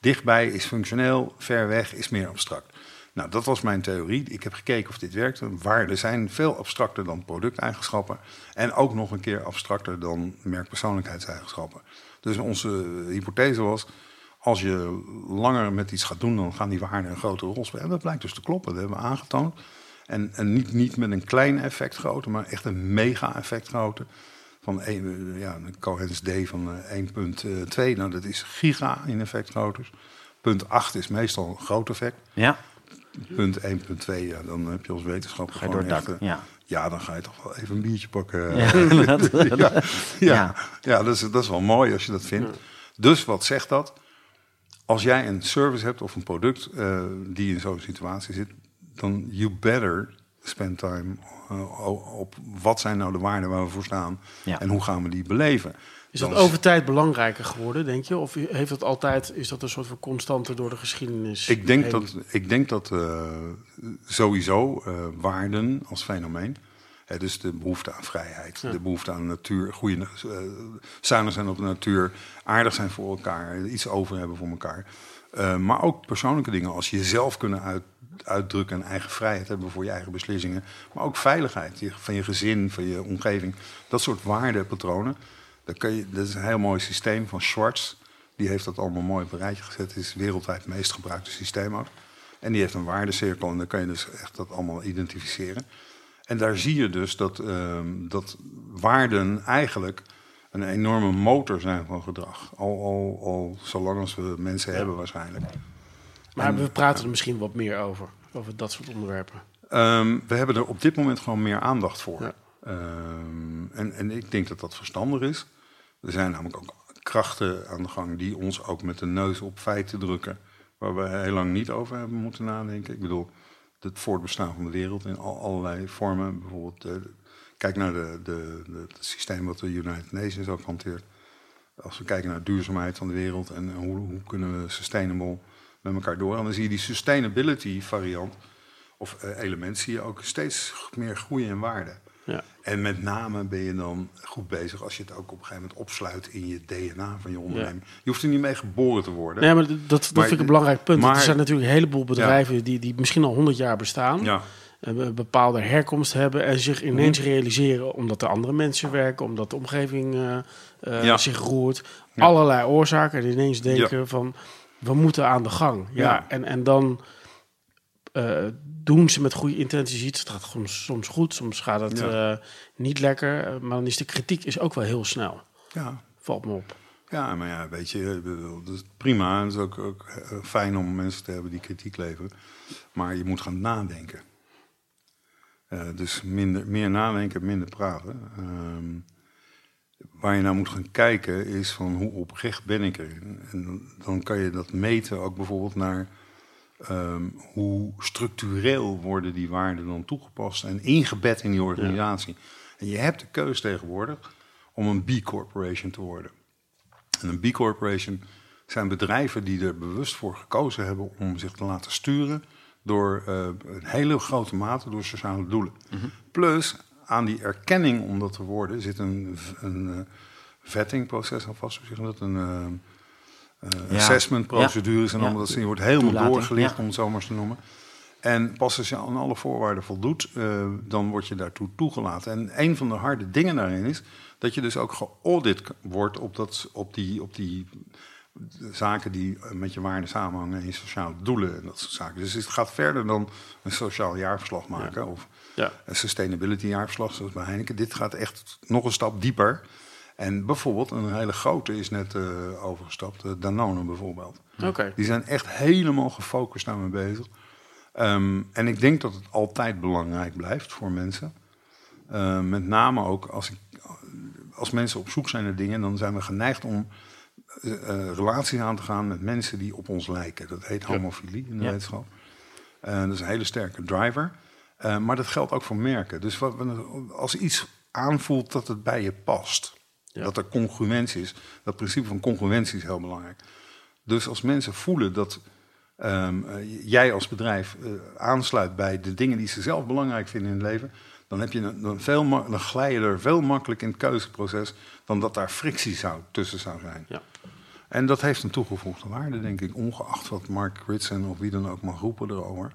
dichtbij is functioneel, ver weg is meer abstract. Nou, dat was mijn theorie. Ik heb gekeken of dit werkte. Waarden zijn veel abstracter dan producteigenschappen. En ook nog een keer abstracter dan merkpersoonlijkheidseigenschappen. Dus onze hypothese was... als je langer met iets gaat doen... dan gaan die waarden een grotere rol spelen. En dat blijkt dus te kloppen. Dat hebben we aangetoond. En, en niet, niet met een klein effect grootte... maar echt een mega-effect grootte van een, ja, coherence D van eh, 1.2. Nou, dat is giga in effectgroottes. Punt 8 is meestal een groot effect. Ja, Punt 1.2, ja, dan heb je als wetenschapper ga je door gewoon het dak. echt, eh, Ja. ja, dan ga je toch wel even een biertje pakken. Ja, *laughs* *laughs* Ja, dat- ja, ja, Ja. ja. dat, is, dat is wel mooi als je dat vindt. Dus wat zegt dat? Als jij een service hebt of een product eh, die in zo'n situatie zit, dan you better spend time eh, op wat zijn nou de waarden waar we voor staan Ja. en hoe gaan we die beleven. Is dat over tijd belangrijker geworden, denk je? Of heeft dat altijd, is dat een soort van constante door de geschiedenis? Ik denk heen? dat, ik denk dat eh, sowieso eh, waarden als fenomeen, hè, dus de behoefte aan vrijheid, de behoefte aan natuur, goede, eh zuinig zijn op de natuur, aardig zijn voor elkaar, iets over hebben voor elkaar. Eh, maar ook persoonlijke dingen, als je jezelf kunnen uit, uitdrukken en eigen vrijheid hebben voor je eigen beslissingen. Maar ook veiligheid van je gezin, van je omgeving. Dat soort waardepatronen. Dat, kun je, dat is een heel mooi systeem van Schwartz. Die heeft dat allemaal mooi op een rijtje gezet. Het is wereldwijd het meest gebruikte systeem ook. En die heeft een waardecirkel en dan kan je dus echt dat allemaal identificeren. En daar zie je dus dat, ehm, dat waarden eigenlijk een enorme motor zijn van gedrag. Al, al, al zolang als we mensen hebben waarschijnlijk. Maar we praten er misschien wat meer over, over dat soort onderwerpen. Ehm, we hebben er op dit moment gewoon meer aandacht voor. Ja. Ehm, en, en ik denk dat dat verstandig is. Er zijn namelijk ook krachten aan de gang die ons ook met de neus op feiten drukken. Waar we heel lang niet over hebben moeten nadenken. Ik bedoel, het voortbestaan van de wereld in al, allerlei vormen. Bijvoorbeeld, eh, kijk naar de, de, de, het systeem wat de United Nations ook hanteert. Als we kijken naar de duurzaamheid van de wereld en hoe, hoe kunnen we sustainable met elkaar door. En dan zie je die sustainability variant of eh, element zie je ook steeds meer groeien in waarde. Ja. En met name ben je dan goed bezig als je het ook op een gegeven moment opsluit in je DNA van je onderneming. Je hoeft er niet mee geboren te worden. Nee, maar dat, dat Maar- vind ik een belangrijk punt. maar- er zijn natuurlijk een heleboel bedrijven die, die misschien al 100 jaar bestaan. Ja, en een bepaalde herkomst hebben en zich ineens Mhm. realiseren omdat er andere mensen werken, omdat de omgeving eh, eh, zich roert. Allerlei oorzaken en ineens denken van we moeten aan de gang. Ja, Ja. En, en dan eh, doen ze met goede intenties iets. Het gaat soms, soms goed, soms gaat het Ja. eh, niet lekker. Eh, Maar dan is de kritiek is ook wel heel snel. ja. Valt me op. Ja, maar ja, weet je, dat is prima. Het is ook, ook fijn om mensen te hebben die kritiek leveren. Maar je moet gaan nadenken. Dus minder, meer nadenken, minder praten. Ehm, waar je naar moet gaan kijken is van hoe oprecht ben ik erin. En dan kan je dat meten ook bijvoorbeeld naar ehm, hoe structureel worden die waarden dan toegepast en ingebed in die organisatie. En je hebt de keus tegenwoordig om een B-corporation te worden. En een B-corporation zijn bedrijven die er bewust voor gekozen hebben om zich te laten sturen door eh, een hele grote mate door sociale doelen. Plus aan die erkenning om dat te worden zit een, een eh, vettingproces hoe zeg je dat? Een eh, Ja. assessmentprocedures en allemaal dat die wordt helemaal Toelating, doorgelicht, om het zo maar eens te noemen. En pas als je aan alle voorwaarden voldoet, dan word je daartoe toegelaten. En een van de harde dingen daarin is dat je dus ook geaudit wordt op, dat, op, die, op die zaken die met je waarden samenhangen en je sociale doelen en dat soort zaken. Dus het gaat verder dan een sociaal jaarverslag maken of Ja. een sustainability jaarverslag zoals bij Heineken. Dit gaat echt nog een stap dieper. En bijvoorbeeld een hele grote is net eh, overgestapt, eh, Danone bijvoorbeeld. Oké. Die zijn echt helemaal gefocust daarmee bezig. Ehm, en ik denk dat het altijd belangrijk blijft voor mensen. Ehm, met name ook als, ik, als mensen op zoek zijn naar dingen, dan zijn we geneigd om eh, eh, relaties aan te gaan met mensen die op ons lijken. Dat heet homofilie in de Ja. wetenschap. Eh, dat is een hele sterke driver. Maar dat geldt ook voor merken. Dus wat, als iets aanvoelt dat het bij je past, Ja. dat er congruentie is, dat principe van congruentie is heel belangrijk. Dus als mensen voelen dat ehm, eh, jij als bedrijf aansluit bij de dingen die ze zelf belangrijk vinden in het leven, dan, heb je een, dan, veel dan glij je er veel makkelijker in het keuzeproces dan dat daar frictie zou, tussen zou zijn. Ja. En dat heeft een toegevoegde waarde, denk ik, ongeacht wat Mark Ritson of wie dan ook mag roepen erover.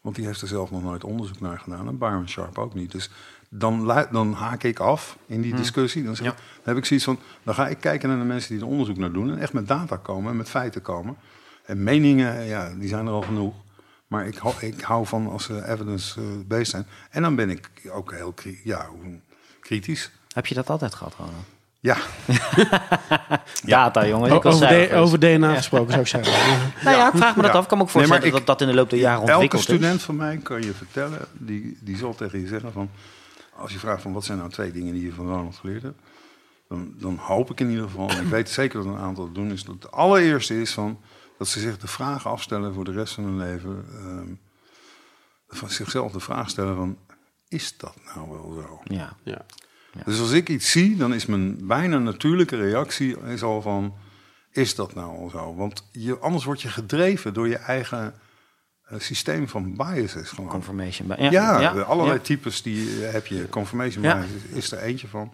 Want die heeft er zelf nog nooit onderzoek naar gedaan en Byron Sharp ook niet. Dus dan, dan haak ik af in die discussie. Dan, zeg ik- Ja. dan heb ik zoiets van, dan ga ik kijken naar de mensen die er onderzoek naar doen en echt met data komen en met feiten komen. En meningen, ja, die zijn er al genoeg. Maar ik hou, ik hou van als ze evidence-based zijn. En dan ben ik ook heel ja, kritisch. Heb je dat altijd gehad, Ronald? *laughs* Ja, Data, jongens. Ik over, cijfers. D- over DNA gesproken zou ik zeggen. *laughs* Nou ja, ik vraag me dat Ja. af. Ik kan me ook voorstellen ik- dat dat in de loop der jaren elke ontwikkeld student is. van mij kan je vertellen, die, die zal tegen je zeggen van... Als je vraagt van wat zijn nou twee dingen die je van Ronald geleerd hebt... Dan, dan hoop ik in ieder geval, en ik weet zeker dat een aantal het doen... is dat het allereerste is van, dat ze zich de vraag afstellen voor de rest van hun leven... ehm, van zichzelf de vraag stellen van, is dat nou wel zo? Ja. Ja. Dus als ik iets zie, dan is mijn bijna natuurlijke reactie is al van... is dat nou al zo? Want je, anders word je gedreven door je eigen eh, systeem van biases. Gewoon. Confirmation. bij- Ja, ja, allerlei types die eh, heb je. Confirmation bias is, er eentje van.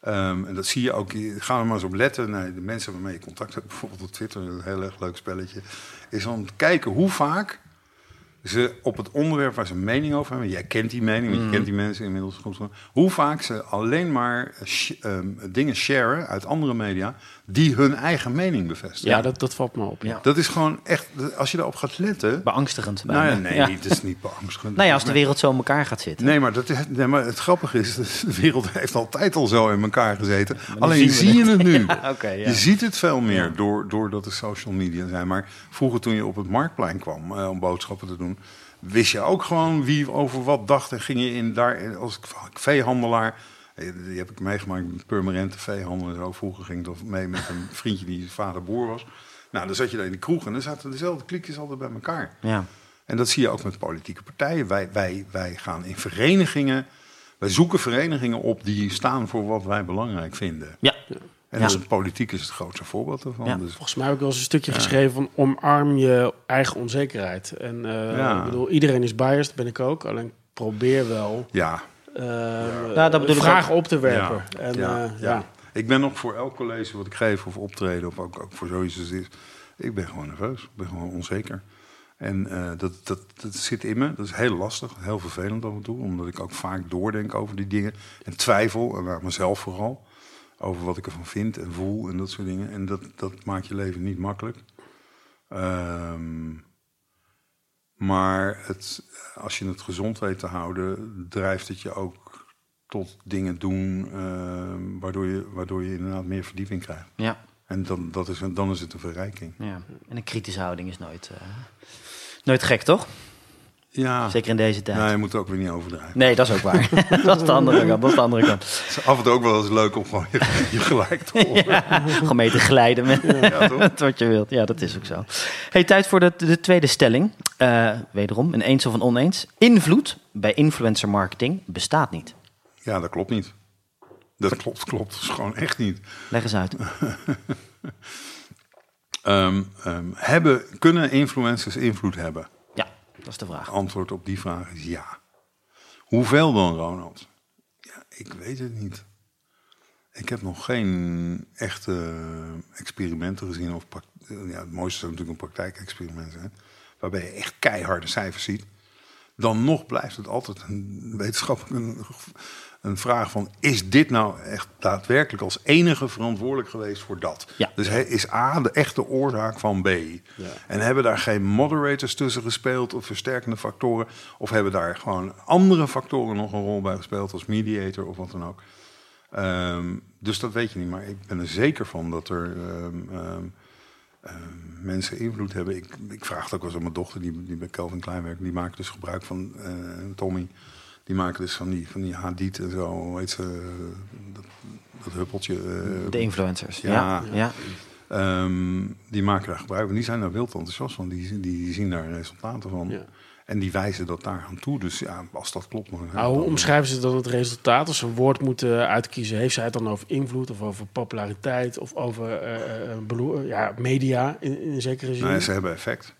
Ehm, en dat zie je ook. je- Ga er maar eens op letten. Nee, de mensen waarmee je contact hebt, bijvoorbeeld op Twitter, een heel erg leuk spelletje, is om te kijken hoe vaak ze op het onderwerp waar ze een mening over hebben, jij kent die mening, want je kent die mensen inmiddels goed, hoe vaak ze alleen maar sh- ehm, dingen sharen uit andere media die hun eigen mening bevestigen. Ja, dat, dat valt me op. Ja. Dat is gewoon echt, als je daarop gaat letten. Beangstigend. Nou ja, nee, Ja. het is niet beangstigend. Nou ja, als de wereld zo in elkaar gaat zitten. Nee maar, dat is, nee, maar het grappige is, *laughs* de wereld heeft altijd al zo in elkaar gezeten. Alleen zie je het nu. *laughs* Je ziet het veel meer door, doordat er social media zijn. Maar vroeger toen je op het marktplein kwam eh, om boodschappen te doen... wist je ook gewoon wie over wat dacht. En ging je in daar als veehandelaar... Die heb ik meegemaakt met permanente veehandel en zo. Vroeger ging ik mee met een vriendje die vader boer was. Nou, dan zat je daar in de kroeg en dan zaten dezelfde klikjes altijd bij elkaar. Ja. En dat zie je ook met politieke partijen. Wij, wij, wij gaan in verenigingen. Wij zoeken verenigingen op die staan voor wat wij belangrijk vinden. Ja. En Ja. dus politiek is het grootste voorbeeld daarvan. Ja. Dus, Volgens mij heb ik wel eens een stukje geschreven van omarm je eigen onzekerheid. En eh, Ja. ik bedoel, iedereen is biased, dat ben ik ook. Alleen probeer wel ja, Nou, dat bedoel ik vragen op te werpen. ja, En, ja, eh, ja. ja. Ik ben nog voor elk college wat ik geef of optreden, of ook, ook voor zoiets als dit. Ik ben gewoon nerveus. Ik ben gewoon onzeker. En eh, dat, dat, dat zit in me. Dat is heel lastig, heel vervelend af en toe. Omdat ik ook vaak doordenk over die dingen. En twijfel, en naar mezelf vooral. Over wat ik ervan vind en voel en dat soort dingen. En dat, dat maakt je leven niet makkelijk. Ehm, maar het, als je het gezond weet te houden, drijft het je ook tot dingen doen ehm, waardoor, je, waardoor je inderdaad meer verdieping krijgt. Ja. En dan, dat is, dan is het een verrijking. ja. En een kritische houding is nooit, eh, nooit gek, toch? Ja, Zeker in deze tijd. nou, je moet het ook weer niet overdrijven. Nee, dat is ook waar. *laughs* *laughs* dat is de andere kant. Dat is de andere kant. Het is af en toe ook wel eens leuk om gewoon je, je gelijk te horen. *laughs* Ja, gewoon mee te glijden met Ja, wat je wilt. Ja, dat is ook zo. Hey, tijd voor de, de tweede stelling. Eh, wederom, een eens of een oneens. Invloed bij influencer marketing bestaat niet. Ja, dat klopt niet. Dat klopt, klopt. Dat is gewoon echt niet. Leg eens uit. Ehm, ehm, hebben, kunnen influencers invloed hebben? Dat is de vraag. Antwoord op die vraag is ja. Hoeveel dan, Ronald? Ja, ik weet het niet. Ik heb nog geen echte experimenten gezien. Of prac- ja, het mooiste zou natuurlijk een praktijkexperiment. Waarbij je echt keiharde cijfers ziet. Dan nog blijft het altijd een wetenschappelijk een, vraag van... is dit nou echt daadwerkelijk als enige verantwoordelijk geweest voor dat? Ja. Dus is A de echte oorzaak van B? En hebben daar geen moderators tussen gespeeld of versterkende factoren? Of hebben daar gewoon andere factoren nog een rol bij gespeeld als mediator of wat dan ook? Ehm, dus dat weet je niet, maar ik ben er zeker van dat er ehm, ehm, mensen invloed hebben. Ik, ik vraag het ook wel eens aan mijn dochter, die, die bij Kelvin Klein werkt. Die maakt dus gebruik van eh, Tommy. Die maken dus van die, van die Hadid en zo, hoe heet ze, dat, dat huppeltje. eh, De influencers. Ja. Ja. ja. Ehm, die maken daar gebruik van. Die zijn daar wild enthousiast van. Die, die zien daar resultaten van. Ja. En die wijzen dat daar aan toe. Dus ja, als dat klopt... Dan, Nou, hoe dan- omschrijven ze dan het resultaat? Als ze een woord moeten uitkiezen, heeft zij het dan over invloed of over populariteit of over eh, eh, ja, media in, in zekere zin? Nee, ze hebben effect.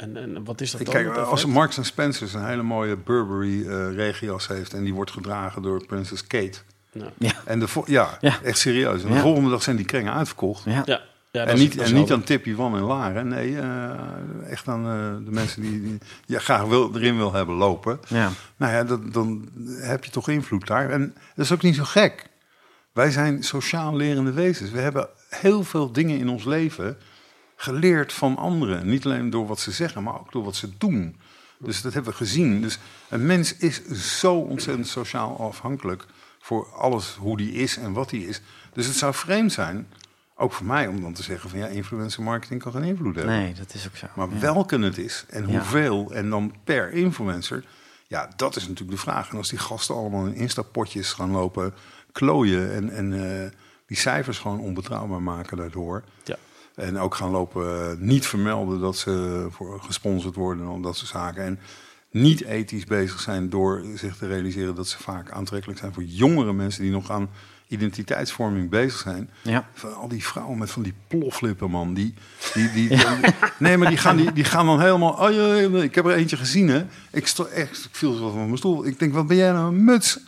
En, en wat is dat Ik dan? kijk, als? Marks Spencer een hele mooie Burberry eh regenjas heeft... en die wordt gedragen door Princess Kate... Nou, Ja. En de ja, Ja. echt serieus. En de Ja. volgende dag zijn die kringen uitverkocht. Ja. ja, ja, en niet, en niet aan Tippy Wan en Laren. Nee, eh, echt aan eh, de mensen die, die je graag wil, erin wil hebben lopen. Ja. Nou ja, dat, dan heb je toch invloed daar. En dat is ook niet zo gek. Wij zijn sociaal lerende wezens. We hebben heel veel dingen in ons leven geleerd van anderen. Niet alleen door wat ze zeggen, maar ook door wat ze doen. Dus dat hebben we gezien. Dus een mens is zo ontzettend sociaal afhankelijk voor alles hoe die is en wat die is. Dus het zou vreemd zijn, ook voor mij, om dan te zeggen van ja, influencer marketing kan geen invloed hebben. Nee, dat is ook zo. Maar Ja. welke het is en Ja. hoeveel en dan per influencer, ja, dat is natuurlijk de vraag. En als die gasten allemaal in Insta-potjes gaan lopen klooien en, en eh, die cijfers gewoon onbetrouwbaar maken daardoor. Ja. En ook gaan lopen eh, niet vermelden dat ze voor gesponsord worden en dat soort zaken. En niet ethisch bezig zijn door zich te realiseren dat ze vaak aantrekkelijk zijn voor jongere mensen die nog aan identiteitsvorming bezig zijn. Ja. Van al die vrouwen met van die ploflippen, man. Die, die, die, die- nee, maar die gaan, die, die gaan dan helemaal... Oh, ja, ja, ik heb er eentje gezien, hè. Ik, sto, echt, ik viel zo van mijn stoel. Ik denk, wat ben jij nou een muts?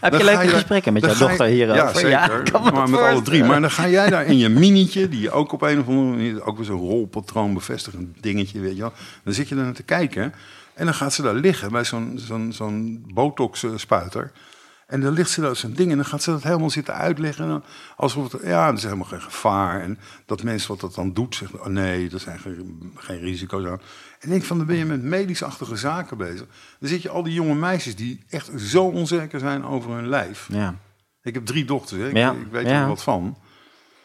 Heb je leuke je- gesprekken met jouw dochter hierover? Ja, zeker. ik kan me maar met alle drie. Maar dan ga jij daar in je minietje, die je ook op een of andere manier, ook weer zo'n rolpatroon bevestigend dingetje, weet je wel. Dan zit je daar naar te kijken en dan gaat ze daar liggen bij zo'n zo'n zo'n botox-spuiter. En dan ligt ze daar zo'n ding en dan gaat ze dat helemaal zitten uitleggen. Alsof het, ja, er is helemaal geen gevaar. En dat mensen wat dat dan doet, zeggen, oh nee, er zijn geen, geen risico's aan. En ik denk van, dan ben je met medisch-achtige zaken bezig. Dan zit je al die jonge meisjes die echt zo onzeker zijn over hun lijf. Ja. Ik heb drie dochters, hè. Ik, Ja, ik weet ja. er wat van.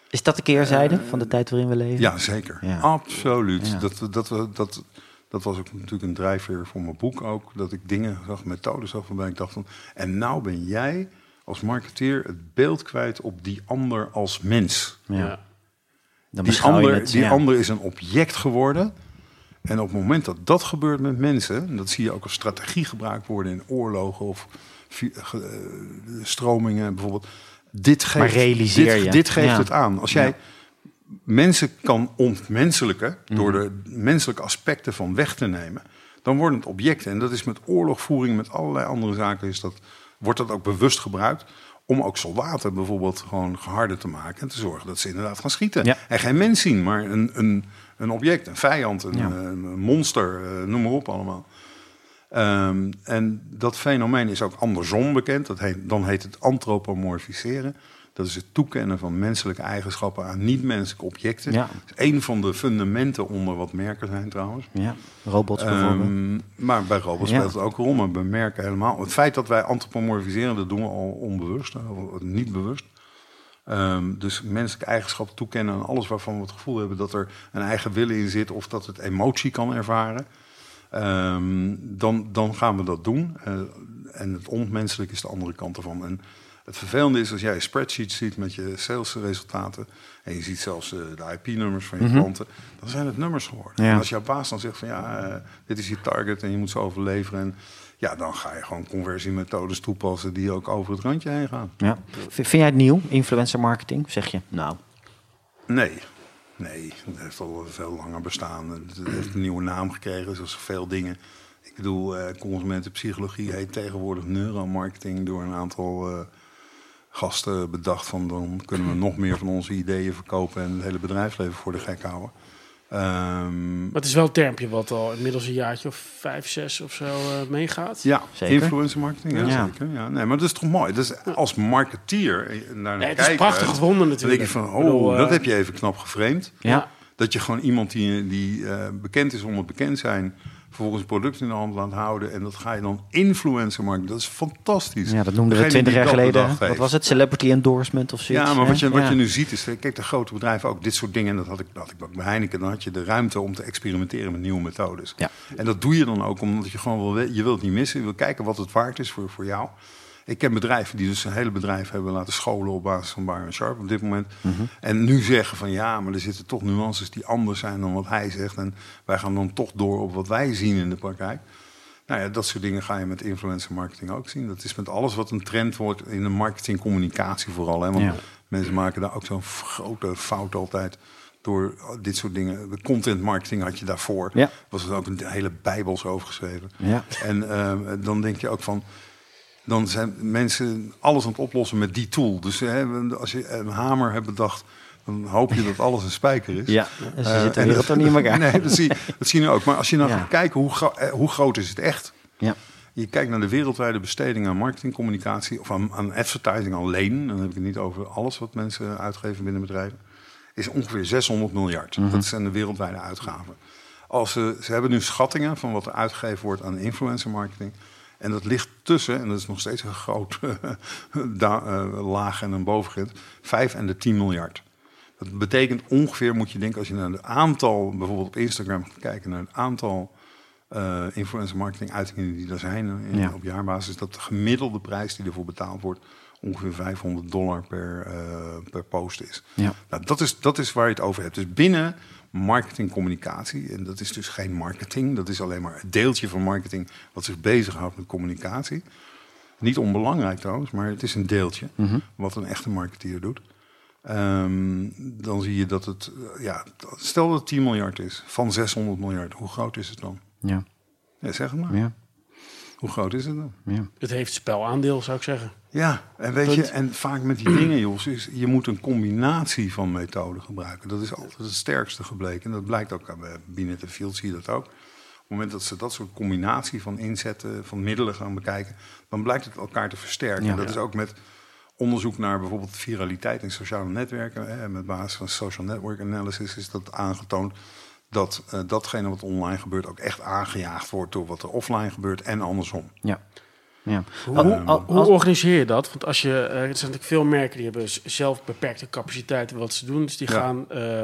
Is dat de keerzijde van de tijd waarin we leven? Ja, zeker. Ja. Absoluut. Dat, dat, dat, dat, was ook natuurlijk een drijfveer voor mijn boek ook. Dat ik dingen zag, methodes zag waarbij ik dacht van... En nou ben jij als marketeer het beeld kwijt op die ander als mens. Ja. Dan Die, ander, het, die ja. ander is een object geworden. En op het moment dat dat gebeurt met mensen... en dat zie je ook als strategie gebruikt worden in oorlogen of ge- eh, stromingen bijvoorbeeld. Dit geeft, Maar realiseer dit, je. dit geeft Ja. het aan. Als jij mensen kan ontmenselijken Mhm. door de menselijke aspecten van weg te nemen, dan worden het objecten. En dat is met oorlogvoering, met allerlei andere zaken, is dat, wordt dat ook bewust gebruikt. Om ook soldaten bijvoorbeeld gewoon geharder te maken. En te zorgen dat ze inderdaad gaan schieten. Ja. En geen mens zien, maar een, een, een object, een vijand, een, Ja. een monster, eh, noem maar op allemaal. Ehm, en dat fenomeen is ook andersom bekend. Dat heet, dan heet het antropomorfiseren. Dat is het toekennen van menselijke eigenschappen aan niet-menselijke objecten. Ja. Dat is een van de fundamenten onder wat merken zijn trouwens. Ja, robots bijvoorbeeld. Ehm, maar bij robots Ja. speelt het ook een rol, maar bij merken helemaal. Het feit dat wij antropomorfiseren, dat doen we al onbewust, niet bewust. Ehm, dus menselijke eigenschappen toekennen aan alles waarvan we het gevoel hebben dat er een eigen willen in zit of dat het emotie kan ervaren. Ehm, dan, dan gaan we dat doen. Eh, en het onmenselijk is de andere kant ervan. En het vervelende is als jij een spreadsheet ziet met je salesresultaten. en je ziet zelfs eh, de IP-nummers van je klanten. dan zijn het nummers geworden. Ja. En als jouw baas dan zegt van ja, eh, dit is je target en je moet zo overleveren. En ja, dan ga je gewoon conversiemethodes toepassen die ook over het randje heen gaan. Ja. Vind jij het nieuw, influencer marketing? Zeg je, nou, Nee, nee, het heeft al veel langer bestaan. Het heeft een nieuwe naam gekregen, zoals veel dingen. Ik bedoel, eh, consumentenpsychologie heet tegenwoordig neuromarketing door een aantal eh, gasten bedacht. Van dan kunnen we nog meer van onze ideeën verkopen en het hele bedrijfsleven voor de gek houden. Ehm, Maar het is wel een termpje wat al inmiddels een jaartje of vijf, zes of zo eh, meegaat. ja, Zeker. influencer marketing, ja, Ja. zeker. Ja, nee, maar dat is toch mooi. Dus als marketeer eh, naar Nee, het is prachtig gevonden Dan natuurlijk. denk je van, oh, bedoel, eh, dat heb je even knap geframed. ja. Dat je gewoon iemand die, die eh, bekend is om het bekend zijn, vervolgens een product in de hand laat houden. En dat ga je dan influencer marketing. Dat is fantastisch. ja, dat noemden we twintig jaar geleden. Wat was het? Celebrity endorsement of zoiets? Ja, maar wat je, wat Ja. je nu ziet is, eh, kijk, de grote bedrijven ook dit soort dingen. En dat had ik, dat had ik ook bij Heineken. Dan had je de ruimte om te experimenteren met nieuwe methodes. Ja. En dat doe je dan ook omdat je gewoon wil, je wilt niet missen. Je wil kijken wat het waard is voor, voor jou. Ik ken bedrijven die dus een hele bedrijf hebben laten scholen op basis van Byron Sharp op dit moment. Mhm. En nu zeggen van ja, maar er zitten toch nuances die anders zijn dan wat hij zegt. En wij gaan dan toch door op wat wij zien in de praktijk. Nou ja, dat soort dingen ga je met influencer marketing ook zien. Dat is met alles wat een trend wordt in de marketingcommunicatie vooral. Hè? Want Ja. mensen maken daar ook zo'n grote fout altijd door dit soort dingen. De content marketing had je daarvoor. Ja. Was er ook een hele bijbels over geschreven. Ja. En eh, dan denk je ook van. Dan zijn mensen alles aan het oplossen met die tool. Dus hè, als je een hamer hebt bedacht, dan hoop je dat alles een spijker is. Ja, en de wereld toch niet in elkaar. *laughs* Nee, dat zie, dat zie je nu ook. Maar als je nou Ja. gaat kijken hoe, gro- eh, hoe groot is het echt. Ja. Je kijkt naar de wereldwijde besteding aan marketingcommunicatie of aan, aan advertising alleen. Dan heb ik het niet over alles wat mensen uitgeven binnen bedrijven. Is ongeveer 600 miljard. Mhm. Dat zijn de wereldwijde uitgaven. Als ze, ze hebben nu schattingen van wat er uitgegeven wordt aan influencer marketing. En dat ligt tussen, en dat is nog steeds een groot *laughs* eh, laag en een bovengrens, 5 en de 10 miljard. Dat betekent ongeveer, moet je denken, als je naar het aantal, bijvoorbeeld op Instagram gaat kijken, naar het aantal eh, influencer marketing uitingen die er zijn eh, in, Ja. op jaarbasis, dat de gemiddelde prijs die ervoor betaald wordt ongeveer 500 dollar per, eh, per post is. Ja. Nou, dat is. Dat is waar je het over hebt. Dus binnen marketingcommunicatie, en dat is dus geen marketing, dat is alleen maar het deeltje van marketing wat zich bezighoudt met communicatie. Niet onbelangrijk trouwens, maar het is een deeltje Mhm. wat een echte marketeer doet. Ehm, dan zie je dat het, eh, ja, stel dat het 10 miljard is van 600 miljard, hoe groot is het dan? Ja, Ja, zeg het maar. ja, Hoe groot is het dan? ja. Het heeft spelaandeel, zou ik zeggen. Ja, en weet je, en vaak met die dingen, Jos, is je moet een combinatie van methoden gebruiken. Dat is altijd het sterkste gebleken. En dat blijkt ook aan- bij Binet en Field, zie je dat ook. Op het moment dat ze dat soort combinatie van inzetten, van middelen gaan bekijken, dan blijkt het elkaar te versterken. Ja. En dat is ook met onderzoek naar bijvoorbeeld viraliteit in sociale netwerken. Hè, met basis van social network analysis is dat aangetoond dat eh, datgene wat online gebeurt ook echt aangejaagd wordt door wat er offline gebeurt en andersom. ja. Ja. Hoe, als- organiseer je dat? Want als je, eh, er zijn natuurlijk veel merken die hebben zelf beperkte capaciteiten wat ze doen. Dus die Ja. gaan eh,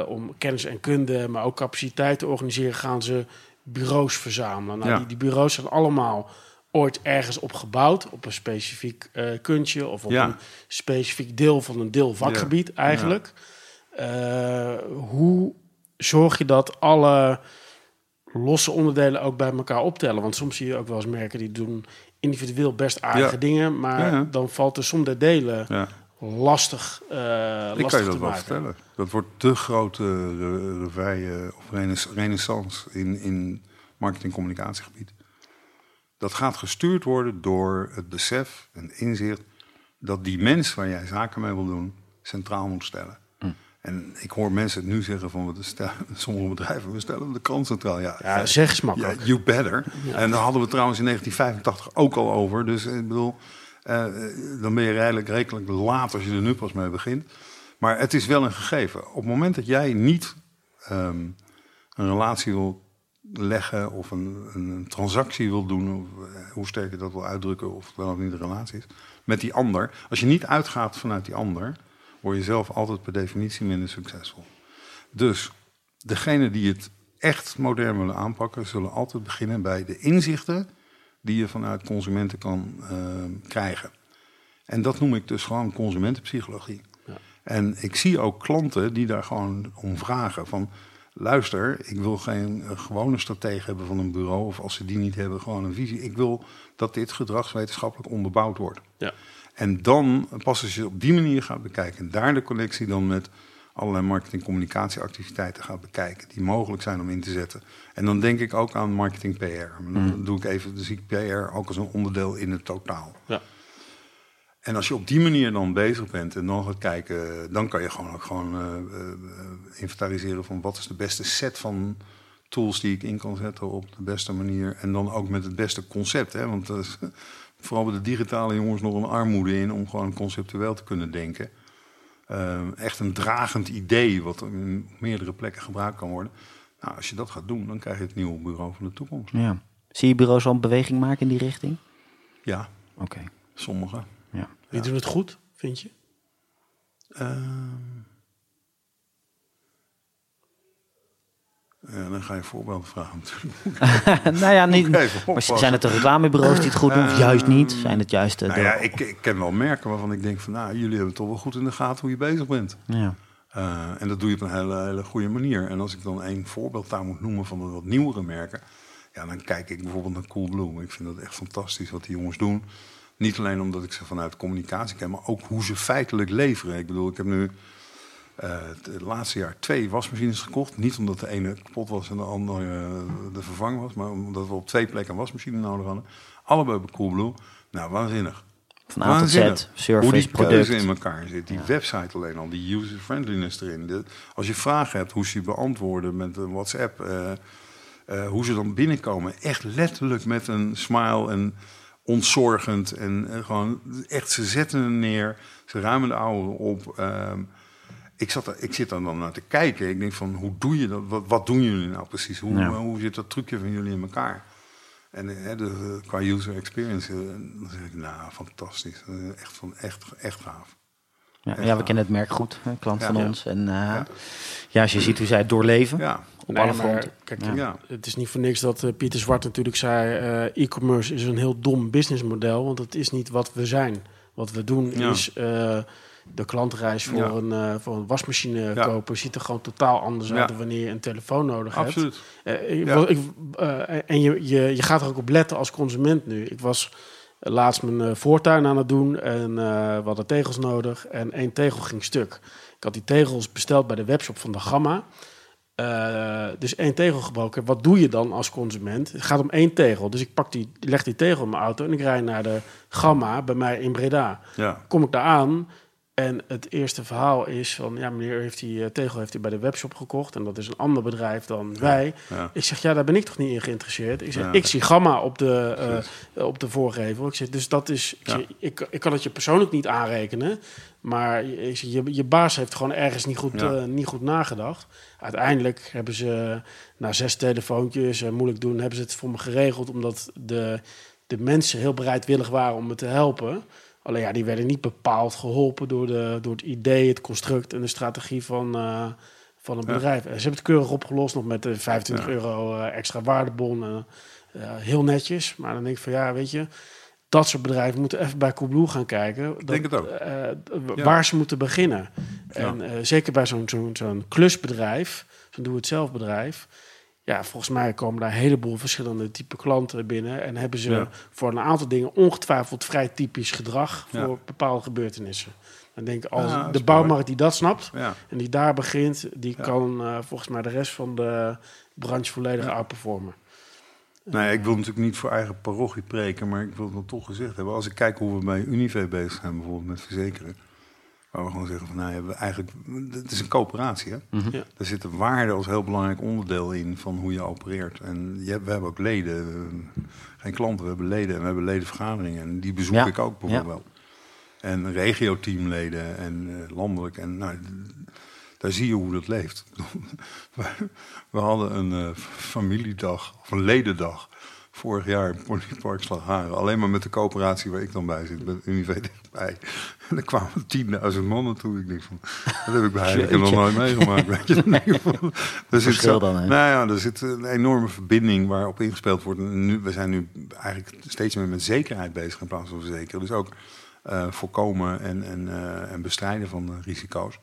eh, om kennis en kunde, maar ook capaciteit te organiseren, gaan ze bureaus verzamelen. Nou, Ja. die, die bureaus zijn allemaal ooit ergens op gebouwd, op een specifiek eh kunstje of op Ja. een specifiek deel van een deel vakgebied eigenlijk. Hoe zorg je dat alle losse onderdelen ook bij elkaar optellen? Want soms zie je ook wel eens merken die doen individueel best aardige Ja. dingen, maar Ja, ja. dan valt de som der delen lastig, eh Ik lastig kan je dat wel maken. vertellen. Dat wordt de grote re- reveille of renaissance in, in marketing-communicatiegebied. Dat gaat gestuurd worden door het besef en inzicht dat die mens waar jij zaken mee wil doen, centraal moet stellen. En ik hoor mensen het nu zeggen van we stellen, *laughs* sommige bedrijven, we stellen de klant centraal. Ja, Ja, zeg eens ja, you better. En daar hadden we trouwens in 1985 ook al over. Dus ik bedoel, eh, dan ben je redelijk, redelijk laat als je er nu pas mee begint. Maar het is wel een gegeven. Op het moment dat jij niet ehm, een relatie wil leggen of een, een, een transactie wil doen, of, eh, hoe sterk je dat wil uitdrukken, of het wel of niet een relatie is, met die ander. Als je niet uitgaat vanuit die ander, word je zelf altijd per definitie minder succesvol. Dus degene die het echt modern willen aanpakken, zullen altijd beginnen bij de inzichten die je vanuit consumenten kan eh, krijgen. En dat noem ik dus gewoon consumentenpsychologie. Ja. En ik zie ook klanten die daar gewoon om vragen van... luister, ik wil geen eh, gewone stratege hebben van een bureau... of als ze die niet hebben, gewoon een visie. Ik wil dat dit gedragswetenschappelijk onderbouwd wordt. Ja. En dan, pas als je op die manier gaat bekijken... en daar de connectie dan met allerlei marketing-communicatieactiviteiten gaat bekijken... die mogelijk zijn om in te zetten. En dan denk ik ook aan marketing-PR. Maar Dan doe ik even, dus ik PR ook als een onderdeel in het totaal. Ja. En als je op die manier dan bezig bent en dan gaat kijken, dan kan je gewoon ook gewoon eh, eh, inventariseren van wat is de beste set van tools die ik in kan zetten op de beste manier. En dan ook met het beste concept. Hè? Want is vooral bij de digitale jongens nog een armoede in om gewoon conceptueel te kunnen denken. Eh, echt een dragend idee wat in meerdere plekken gebruikt kan worden. Nou, als je dat gaat doen, dan krijg je het nieuwe bureau van de toekomst. Ja. Zie je bureaus al een beweging maken in die richting? Ja, Oké. sommige. Ja. Wie doet het goed, vind je? Ehm. Ja, dan ga je voorbeelden vragen natuurlijk. *laughs* nou ja, niet, maar zijn het de reclamebureaus die het goed doen? Of juist niet? Zijn het juist de... Nou ja, ik, ik ken wel merken waarvan ik denk van... nou, jullie hebben toch wel goed in de gaten hoe je bezig bent. ja. Eh, en dat doe je op een hele, hele goede manier. En als ik dan één voorbeeld daar moet noemen van de wat nieuwere merken... ja, dan kijk ik bijvoorbeeld naar Coolblue. Ik vind dat echt fantastisch wat die jongens doen. Niet alleen omdat ik ze vanuit communicatie ken... maar ook hoe ze feitelijk leveren. Ik bedoel, ik heb nu eh, het laatste jaar twee wasmachines gekocht. Niet omdat de ene kapot was en de andere eh, de vervang was... maar omdat we op twee plekken een wasmachine nodig hadden. Allebei bij Coolblue. Nou, waanzinnig. Van A tot. Z, Hoe service, die product. in elkaar zit. Die website alleen al, die user-friendliness erin. De- als je vragen hebt, hoe ze je beantwoorden met een WhatsApp. eh, eh, hoe ze dan binnenkomen. Echt letterlijk met een smile en ontzorgend. En, eh, gewoon echt, ze zetten hem neer. Ze ruimen de oude op. Ehm, ik, zat er, ik zit er dan naar te kijken. Ik denk van, hoe doe je dat? Wat, wat doen jullie nou precies? Hoe, Ja. hoe zit dat trucje van jullie in elkaar? En eh, de, qua user experience, eh, dan zeg ik, nou, fantastisch. Eh, Echt, van, echt, echt gaaf. Ja, Echt ja, we kennen het merk goed, een klant Ja. van Ja. ons. En eh, ja. als je ziet hoe zij het doorleven Ja, op Nee, alle maar fronten. Kijk, Ja. ja. het is niet voor niks dat eh, Pieter Zwart natuurlijk zei... eh, e-commerce is een heel dom businessmodel, want het is niet wat we zijn. Wat we doen Ja. is eh, de klantreis voor, Ja. een, eh, voor een wasmachine Ja. kopen. Ziet er gewoon totaal anders uit dan wanneer je een telefoon nodig hebt. absoluut. Eh, eh, en je, je, je gaat er ook op letten als consument nu. Ik was laatst mijn voortuin aan het doen en we hadden tegels nodig en één tegel ging stuk. Ik had die tegels besteld bij de webshop van de Gamma. Dus één tegel gebroken. Wat doe je dan als consument? Het gaat om één tegel. Dus ik pak die, leg die tegel in mijn auto en ik rijd naar de Gamma bij mij in Breda. Ja. Kom ik daar aan en het eerste verhaal is van... ja, meneer heeft die eh, tegel heeft hij bij de webshop gekocht... en dat is een ander bedrijf dan wij. Ja. Ik zeg, ja, daar ben ik toch niet in geïnteresseerd. Ik zeg, Ja. ik zie Gamma op de, eh, op de voorgevel. Ik zeg, dus dat is... Ik, zeg, ik, ik kan het je persoonlijk niet aanrekenen... maar je, ik zeg, je, je baas heeft gewoon ergens niet goed, eh, niet goed nagedacht. Uiteindelijk hebben ze na zes telefoontjes... en moeilijk doen, hebben ze het voor me geregeld... omdat de, de mensen heel bereidwillig waren om me te helpen... Alleen ja, die werden niet bepaald geholpen door, de, door het idee, het construct en de strategie van, eh, van het Ja. bedrijf. En ze hebben het keurig opgelost, nog met de 25 Ja. euro eh, extra waardebon. eh, eh, heel netjes. Maar dan denk ik van ja, weet je, dat soort bedrijven moeten even bij Coolblue gaan kijken. Dat, denk het ook. eh, Ja. Waar ze moeten beginnen. En eh, zeker bij zo'n zo'n zo'n klusbedrijf, zo'n doe-het-zelf bedrijf. Ja, volgens mij komen daar een heleboel verschillende type klanten binnen. En hebben ze Ja. voor een aantal dingen ongetwijfeld vrij typisch gedrag Ja. voor bepaalde gebeurtenissen. Dan denk ik, als Ja, de bouwmarkt die dat snapt en die daar begint, die kan eh, volgens mij de rest van de branche volledig outperformen. Nee, ik wil natuurlijk niet voor eigen parochie preken, maar ik wil het dan toch gezegd hebben. Als ik kijk hoe we bij Unive bezig zijn, bijvoorbeeld met verzekeren. Waar we gewoon zeggen van, nou, hebben we eigenlijk, het is een coöperatie, hè? Ja. Er zit de waarde als heel belangrijk onderdeel in van hoe je opereert. En je hebt, we hebben ook leden, geen klanten, we hebben leden en we hebben ledenvergaderingen. En die bezoek Ja, ik ook bijvoorbeeld. En regio-teamleden en eh, landelijk. En nou, daar zie je hoe dat leeft. *laughs* we, we hadden een eh, familiedag, of een ledendag, vorig jaar in Ponypark Slagharen. Alleen maar met de coöperatie waar ik dan bij zit, met Unive dichtbij. En er kwamen 10.000 man naartoe. Ik denk van, dat heb ik bij Heineken nog nooit meegemaakt. Weet je. *laughs* Van, er zit zo- dan? Nou ja, er zit een enorme verbinding waarop ingespeeld wordt. En nu, we zijn nu eigenlijk steeds meer met zekerheid bezig in plaats van verzekeren. Dus ook eh, voorkomen en, en, eh, en bestrijden van risico's.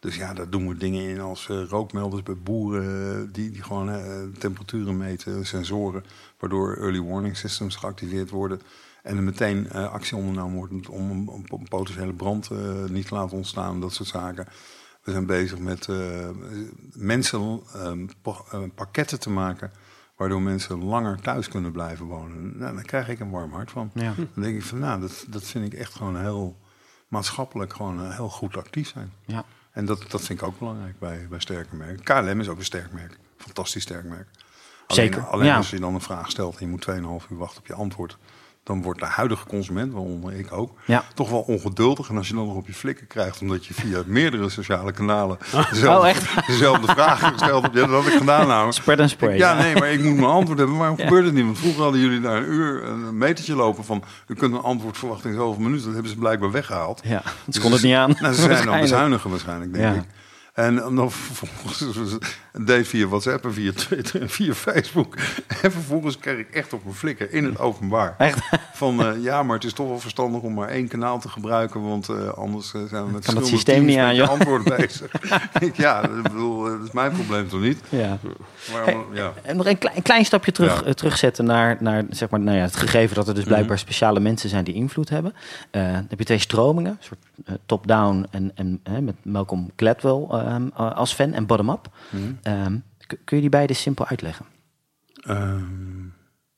Dus ja, daar doen we dingen in als eh, rookmelders bij boeren, eh, die, die gewoon eh, temperaturen meten, sensoren, waardoor early warning systems geactiveerd worden. En er meteen actie ondernomen wordt om een, om een potentiële brand niet te laten ontstaan, dat soort zaken. We zijn bezig met mensen eh, pa- eh, pakketten te maken, waardoor mensen langer thuis kunnen blijven wonen. Nou, daar krijg ik een warm hart van. Ja. Dan denk ik van, nou, dat, dat vind ik echt gewoon heel maatschappelijk gewoon heel goed actief zijn. Ja. En dat, dat vind ik ook belangrijk bij, bij sterke merken. KLM is ook een sterk merk. Fantastisch sterk merk. Alleen, Zeker, Alleen ja. als je dan een vraag stelt en je moet 2,5 uur wachten op je antwoord. Dan wordt de huidige consument, waaronder ik ook, Ja. toch wel ongeduldig. En als je dan nog op je flikken krijgt, omdat je via meerdere sociale kanalen *laughs* Oh, dezelfde, echt? dezelfde vragen *laughs* gesteld hebt. Ja, dat had ik gedaan namelijk. Spread and spray. Ja, nee, maar ik moet mijn antwoord hebben. Waarom Ja. gebeurt het niet? Want vroeger hadden jullie daar een uur een metertje lopen van... u kunt een antwoord verwachten in zoveel minuten. Dat hebben ze blijkbaar weggehaald. Ja, ze kon het niet aan. *laughs* Nou, ze zijn dan bezuinigen waarschijnlijk, denk ik. En dan *laughs* vervolgens deed via WhatsApp en via Twitter en via Facebook. En vervolgens kreeg ik echt op mijn flikker in het openbaar. Echt? Van eh, ja, maar het is toch wel verstandig om maar één kanaal te gebruiken. Want eh, anders eh, zijn we met Kan het systeem niet aan, je joh. antwoord bezig. *laughs* Ja, ik bedoel, dat is mijn probleem toch niet? Ja. Maar, ja. En nog een klein, stapje terug, Ja. Mhm. terugzetten naar, naar zeg maar, nou ja, het gegeven dat er dus blijkbaar speciale mensen zijn die invloed hebben. Dan heb je twee stromingen, een soort top-down en, en met Malcolm Gladwell ehm, eh, als fan en bottom-up. Mhm. Ehm, kun kun je die beide simpel uitleggen? Ehm,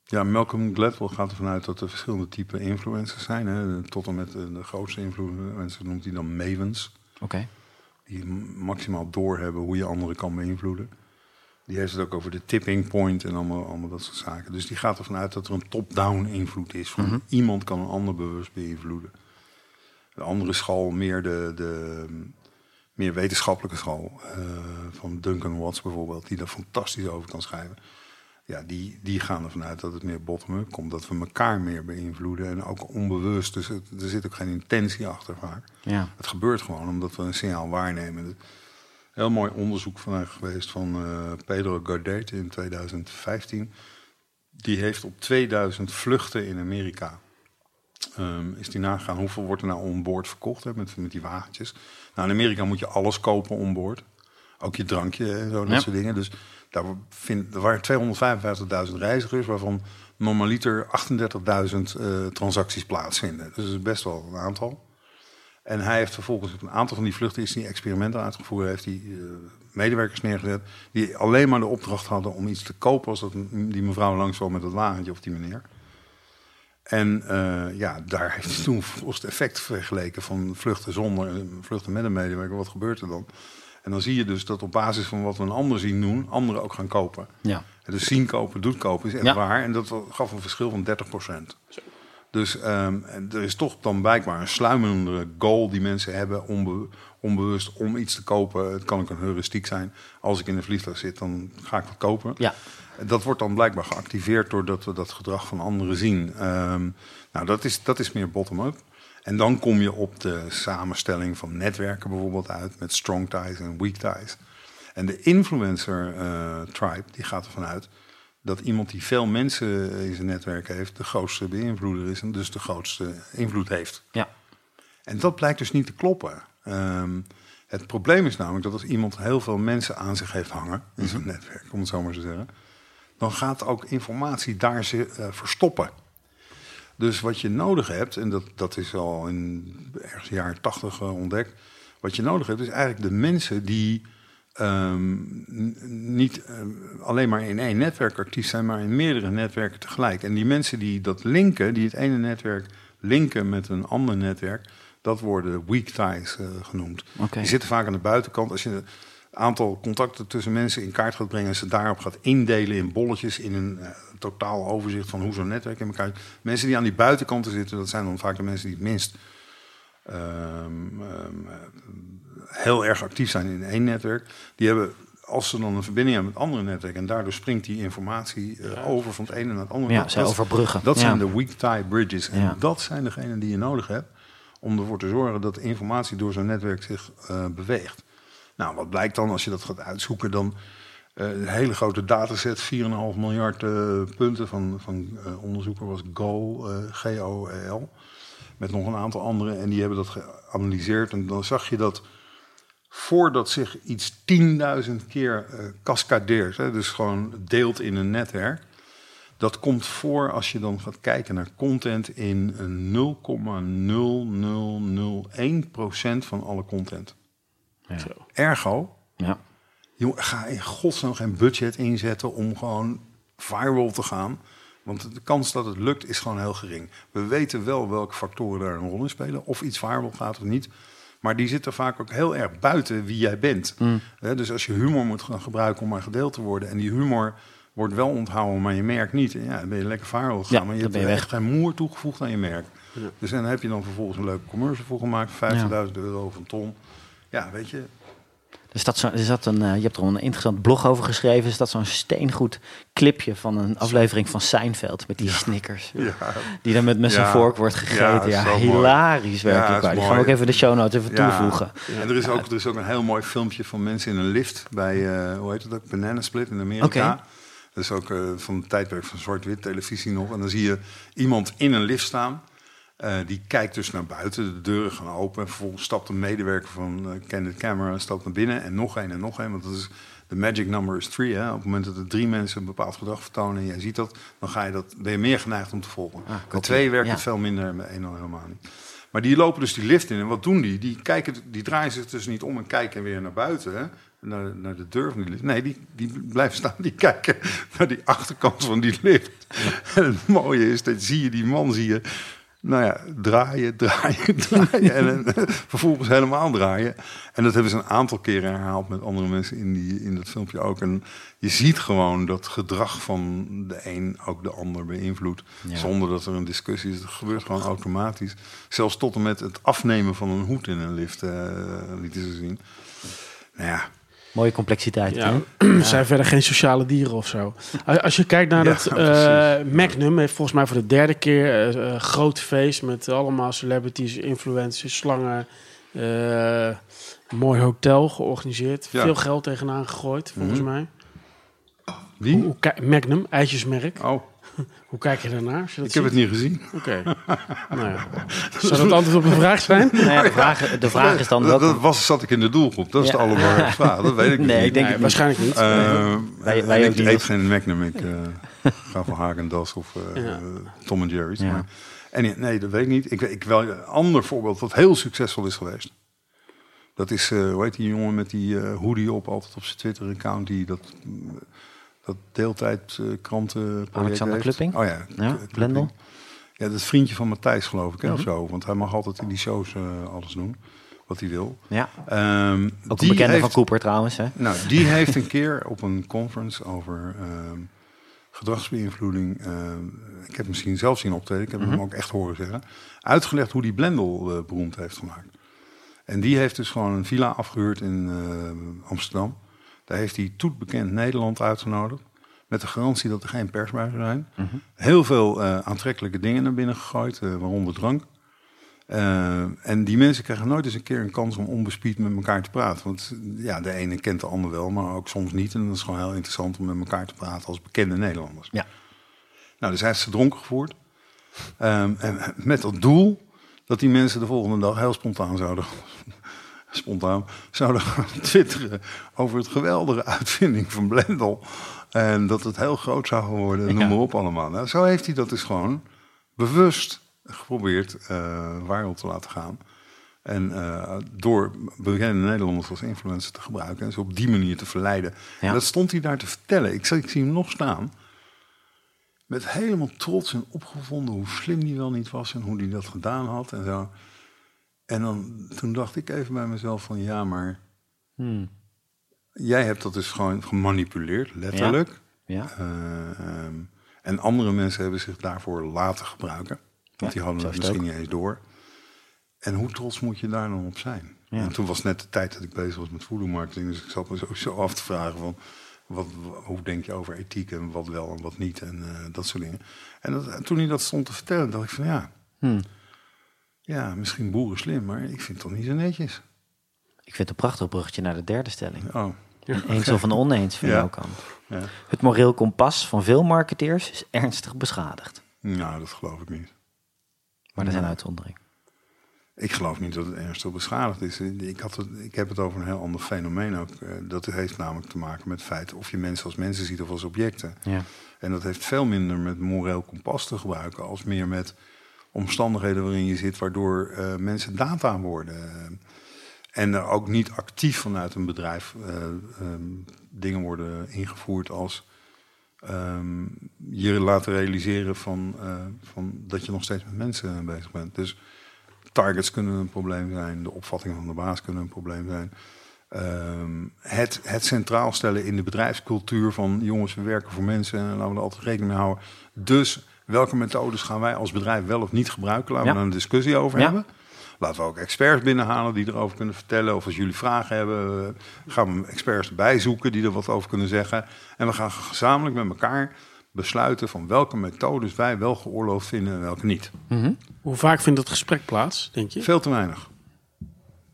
ja, Malcolm Gladwell gaat ervan uit dat er verschillende typen influencers zijn. Hè. Tot en met eh, de grootste influencer noemt hij dan mavens. Oké. Die maximaal doorhebben hoe je anderen kan beïnvloeden. Die heeft het ook over de tipping point en allemaal, allemaal dat soort zaken. Dus die gaat ervan uit dat er een top-down invloed is. Van Iemand kan een ander bewust beïnvloeden. De andere school meer de, de meer wetenschappelijke school. eh, van Duncan Watts bijvoorbeeld, die daar fantastisch over kan schrijven. Ja, die, die gaan ervan uit dat het meer bottom-up komt. Dat we elkaar meer beïnvloeden en ook onbewust. Dus het- er zit ook geen intentie achter vaak. Ja. Het gebeurt gewoon omdat we een signaal waarnemen. Heel mooi onderzoek van geweest van eh, Pedro Gaudet in 2015. Die heeft op 2000 vluchten in Amerika. Ehm, is die nagegaan hoeveel wordt er nou onboord verkocht hè, met, met die wagentjes. Nou, in Amerika moet je alles kopen onboord. Ook je drankje en zo, dat soort dingen. Dus daar, vind, er waren 255.000 reizigers, waarvan normaliter 38.000 eh, transacties plaatsvinden. Dus dat is best wel een aantal. En hij heeft vervolgens op een aantal van die vluchten is die experimenten uitgevoerd. Heeft hij eh, medewerkers neergezet die alleen maar de opdracht hadden om iets te kopen als dat die mevrouw langs kwam met het wagentje of die meneer. En eh, ja, daar heeft hij toen het effect vergeleken van vluchten zonder en vluchten met een medewerker. Wat gebeurt er dan? En dan zie je dus dat op basis van wat we een ander zien doen, anderen ook gaan kopen. Ja. En Dus zien kopen, doet kopen is echt Ja. waar. En dat gaf een verschil van 30%. Dus ehm, er is toch dan blijkbaar een sluimerende goal die mensen hebben onbe- onbewust om iets te kopen. Het kan ook een heuristiek zijn. Als ik in een vliegtuig zit, dan ga ik wat kopen. Ja. Dat wordt dan blijkbaar geactiveerd doordat we dat gedrag van anderen zien. Ehm, nou, dat is, dat is meer bottom-up. En dan kom je op de samenstelling van netwerken bijvoorbeeld uit met strong ties en weak ties. En de influencer eh, tribe die gaat ervan uit dat iemand die veel mensen in zijn netwerk heeft, de grootste beïnvloeder is en dus de grootste invloed heeft. Ja. En dat blijkt dus niet te kloppen. Ehm, het probleem is namelijk dat als iemand heel veel mensen aan zich heeft hangen in zijn netwerk, om het zo maar te zeggen, dan gaat ook informatie daar ze, eh, verstoppen. Dus wat je nodig hebt, en dat, dat is al in ergens jaren tachtig ontdekt, wat je nodig hebt is eigenlijk de mensen die ehm, niet eh, alleen maar in één netwerk actief zijn, maar in meerdere netwerken tegelijk. En die mensen die dat linken, die het ene netwerk linken met een ander netwerk, dat worden weak ties eh, genoemd. Die zitten vaak aan de buitenkant. Als je aantal contacten tussen mensen in kaart gaat brengen en ze daarop gaat indelen in bolletjes, in een eh, totaal overzicht van hoe zo'n netwerk in elkaar. Mensen die aan die buitenkanten zitten, dat zijn dan vaak de mensen die het minst ehm, ehm, eh, heel erg actief zijn in één netwerk. Die hebben, als ze dan een verbinding hebben met andere netwerken en daardoor springt die informatie eh, over van het ene naar het andere. Ja, overbruggen. Dat Ja. zijn de weak tie bridges. En Ja. dat zijn degenen die je nodig hebt om ervoor te zorgen dat de informatie door zo'n netwerk zich eh, beweegt. Nou, wat blijkt dan als je dat gaat uitzoeken? Dan eh, een hele grote dataset, 4,5 miljard eh, punten van, van eh, onderzoeker was GOL, G-O-E-L. Met nog een aantal andere. En die hebben dat geanalyseerd. En dan zag je dat voordat zich iets 10.000 keer cascadeert, hè, dus gewoon deelt in een netwerk. Dat komt voor als je dan gaat kijken naar content in een 0,0001% van alle content. Zo. Ergo, Ja. jongen, ga in godsnaam geen budget inzetten om gewoon viral te gaan. Want de kans dat het lukt is gewoon heel gering. We weten wel welke factoren daar een rol in spelen. Of iets viral gaat of niet. Maar die zitten vaak ook heel erg buiten wie jij bent. Hè, dus als je humor moet gaan gebruiken om maar gedeeld te worden... en die humor wordt wel onthouden, maar je merkt niet... ja, dan ben je lekker viral gegaan. Ja, maar je hebt je echt geen moer toegevoegd aan je merk. Dus en dan heb je dan vervolgens een leuke commercial voor gemaakt... 50.000 euro of een ton. Ja, weet je, Dus dat zo, is dat een, eh, je hebt er een interessant blog over geschreven. Is dat zo'n steengoed clipje van een aflevering van Seinfeld met die snickers? ja, Die dan met, met zijn Ja. vork wordt gegeten. Ja, mooi. hilarisch Ja, werkelijk. Die gaan we mooi. ook even de show notes even toevoegen. En er is, ook, er is ook een heel mooi filmpje van mensen in een lift bij, eh, hoe heet het ook, Banana Split in Amerika. Dat is ook eh, van het tijdperk van zwart-wit televisie nog. En dan zie je iemand in een lift staan. Eh, die kijkt dus naar buiten, de deuren gaan open. En vervolgens stapt een medewerker van uh, Candid Camera stapt naar binnen. En nog één en nog één. Want dat is, de magic number is three. Hè? Op het moment dat er drie mensen een bepaald gedrag vertonen en jij ziet dat, dan ga je dat, ben je meer geneigd om te volgen. Ah, Met twee werkt Ja. het veel minder en met één al helemaal niet. Maar die lopen dus die lift in. En wat doen die? Die, kijken, die draaien zich dus niet om en kijken weer naar buiten. Hè? Naar, naar de deur van die lift. Nee, die, die blijven staan. Die kijken *laughs* naar die achterkant van die lift. En het mooie is, dat zie je die man, zie je... Nou ja, draaien, *laughs* draaien, draaien. En, vervolgens helemaal draaien. En dat hebben ze een aantal keren herhaald met andere mensen in, die, in dat filmpje ook. En je ziet gewoon dat gedrag van de een ook de ander beïnvloedt. Ja. Zonder dat er een discussie is. Het gebeurt gewoon automatisch. Zelfs tot en met het afnemen van een hoed in een lift eh lieten ze zien. Nou ja, Mooie complexiteit. Ja, zijn verder geen sociale dieren of zo. Als- je kijkt naar Ja, dat *laughs* precies. eh, Magnum, heeft volgens mij voor de derde keer eh, eh, groot feest met allemaal celebrities, influencers, slangen. eh, een mooi hotel georganiseerd. Ja. Veel geld tegenaan gegooid, volgens Mhm. mij. wie? Magnum, ijsjesmerk. Oh, *laughs* Hoe kijk je daarnaar? als je dat Ik heb het niet gezien. Oké. *laughs* nou ja. Zou dat antwoord op de vraag zijn? Nou ja, de, vraag, de vraag is dan Dat, welke... dat was, zat ik in de doelgroep. Dat is Ja. de allerbelangrijkste *laughs* vraag. Dat weet ik Nee, niet. ik denk Nee, waarschijnlijk niet. Eh, Wij- wij ook ik niet. eet geen Magnum. Ik eh, ga voor Hagen-Dazs of eh, Ja. Tom Jerry's. Ja. Maar, en, nee, dat weet ik niet. Ik, ik wel een ander voorbeeld wat heel succesvol is geweest. Dat is, eh hoe heet die jongen met die eh, hoodie op, altijd op zijn Twitter-account, die dat, dat deeltijd eh, Alexander Klupping? Oh ja, Ja. Blendel. Ja, dat is vriendje van Matthijs, geloof ik, hè, Mhm. of zo. Want hij mag altijd in die shows eh, alles doen, wat hij wil. Ja, Ehm, ook die een bekende heeft- van Cooper trouwens. Hè? nou, die *laughs* heeft een keer op een conference over ehm, gedragsbeïnvloeding. ehm, ik heb hem misschien zelf zien optreden, ik heb hem ook echt horen zeggen. Uitgelegd hoe die Blendel eh, beroemd heeft gemaakt. En die heeft dus gewoon een villa afgehuurd in Amsterdam. Daar heeft hij toetbekend Nederland uitgenodigd. Met de garantie dat er geen pers bij zou zijn. Heel veel eh, aantrekkelijke dingen naar binnen gegooid, eh, waaronder drank. Eh, en die mensen krijgen nooit eens een keer een kans om onbespied met elkaar te praten. Want ja, de ene kent de ander wel, maar ook soms niet. En dat is gewoon heel interessant om met elkaar te praten als bekende Nederlanders. Ja. Nou, dus hij heeft ze dronken gevoerd. Ehm, en met dat doel dat die mensen de volgende dag heel spontaan zouden, spontaan, zouden gaan *laughs* twitteren over het geweldige uitvinding van Blendel. En dat het heel groot zou worden, noem Ja. maar op allemaal. Nou, zo heeft hij dat dus gewoon bewust geprobeerd viral te laten gaan. En eh, door bekende Nederlanders als influencer te gebruiken en ze op die manier te verleiden. Ja. En dat stond hij daar te vertellen. Ik, zie- ik zie hem nog staan. Met helemaal trots en opgevonden hoe slim die wel niet was en hoe hij dat gedaan had en zo. En dan, toen dacht ik even bij mezelf van ja, maar Hmm. jij hebt dat dus gewoon gemanipuleerd, letterlijk. Ja. Eh, ehm, en andere mensen hebben zich daarvoor laten gebruiken. Want Ja, die hadden het is het misschien niet eens door. En hoe trots moet je daar dan op zijn? Ja. En toen was net de tijd dat ik bezig was met voedselmarketing. Dus ik zat me sowieso af te vragen van... Wat, hoe denk je over ethiek en wat wel en wat niet en eh, dat soort dingen. En, dat, en toen hij dat stond te vertellen, dacht ik van ja... Hmm. Ja, misschien boeren slim, maar ik vind het toch niet zo netjes. Ik vind het een prachtig bruggetje naar de derde stelling. Oh, Eens of een oneens van Ja. jouw kant. ja. Het moreel kompas van veel marketeers is ernstig beschadigd. Nou, dat geloof ik niet. Maar er zijn uitzonderingen. Ik geloof niet dat het ernstig beschadigd is. Ik, had het, ik heb het over een heel ander fenomeen ook. Eh, Dat heeft namelijk te maken met het feit of je mensen als mensen ziet of als objecten. Ja. En dat heeft veel minder met moreel kompas te gebruiken, als meer met omstandigheden waarin je zit, waardoor eh, mensen data worden. En er ook niet actief vanuit een bedrijf eh, ehm, dingen worden ingevoerd als ehm, je laten realiseren van, eh, van dat je nog steeds met mensen bezig bent. Dus targets kunnen een probleem zijn, de opvatting van de baas kunnen een probleem zijn. Ehm, het, het centraal stellen in de bedrijfscultuur van jongens, we werken voor mensen en laten we er altijd rekening mee houden. Dus welke methodes gaan wij als bedrijf wel of niet gebruiken? Laten Ja. we daar een discussie over Ja. hebben. Laten we ook experts binnenhalen die erover kunnen vertellen. Of als jullie vragen hebben, eh, gaan we experts erbij zoeken die er wat over kunnen zeggen. En we gaan gezamenlijk met elkaar besluiten van welke methodes wij wel geoorloofd vinden en welke niet. Hoe vaak vindt dat gesprek plaats, denk je? Veel te weinig.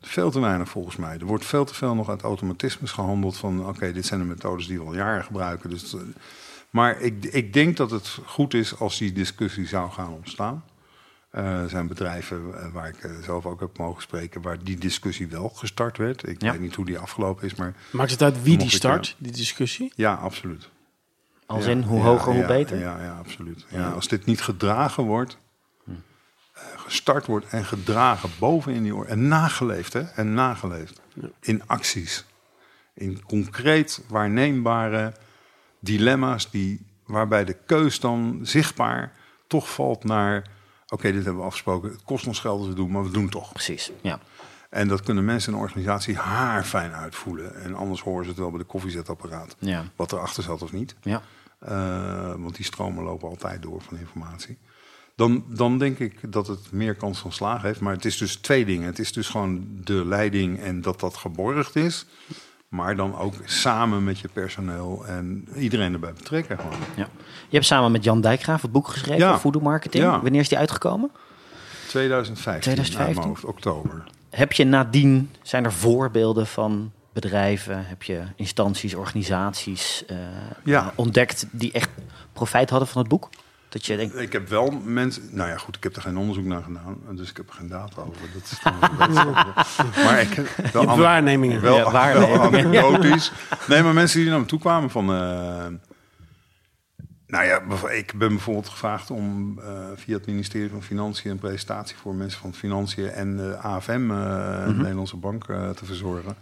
Veel te weinig volgens mij. Er wordt veel te veel nog uit automatismes gehandeld van oké, dit zijn de methodes die we al jaren gebruiken. Dus, eh, maar ik, ik denk dat het goed is als die discussie zou gaan ontstaan. Eh, er zijn bedrijven eh, waar ik eh, zelf ook heb mogen spreken, waar die discussie wel gestart werd. Ik Ja. weet niet hoe die afgelopen is, maar Maakt het uit wie die ik, start, die discussie? ja, absoluut. Als Ja, in, hoe ja, hoger, hoe beter? Ja, ja absoluut. Ja, als dit niet gedragen wordt, eh, gestart wordt en gedragen boven in die orde. En nageleefd, hè? En nageleefd. In acties. In concreet waarneembare dilemma's die, waarbij de keus dan zichtbaar toch valt naar... Oké, dit hebben we afgesproken. Het kost ons geld we het doen, maar we doen het toch. Precies, ja. En dat kunnen mensen in een organisatie haarfijn uitvoelen. En anders horen ze het wel bij de koffiezetapparaat. Ja. Wat erachter zat of niet. ja. Eh, want die stromen lopen altijd door van informatie. Dan, dan denk ik dat het meer kans van slagen heeft. Maar het is dus twee dingen. Het is dus gewoon de leiding en dat dat geborgd is. Maar dan ook samen met je personeel en iedereen erbij betrekken. Gewoon. ja. Je hebt samen met Jan Dijkgraaf het boek geschreven, Ja. Voodoo Marketing. Ja. Wanneer is die uitgekomen? 2015, 2015? uit mijn hoofd, oktober. Heb je nadien, zijn er voorbeelden van bedrijven, heb je instanties, organisaties eh, Ja. ontdekt die echt profijt hadden van het boek? Dat je denkt, Ik heb wel mensen... Nou ja, goed, ik heb er geen onderzoek naar gedaan. Dus ik heb er geen data over. Dat is dan *laughs* maar ik heb wel, Je hebt an- waarnemingen. wel, Ja, waarnemingen. wel anekdotisch. Nee, maar mensen die naar me toe kwamen van... eh, nou ja, ik ben bijvoorbeeld gevraagd om eh, via het ministerie van Financiën... een presentatie voor mensen van Financiën en de AFM, eh, Mhm. de Nederlandse Bank, eh, te verzorgen.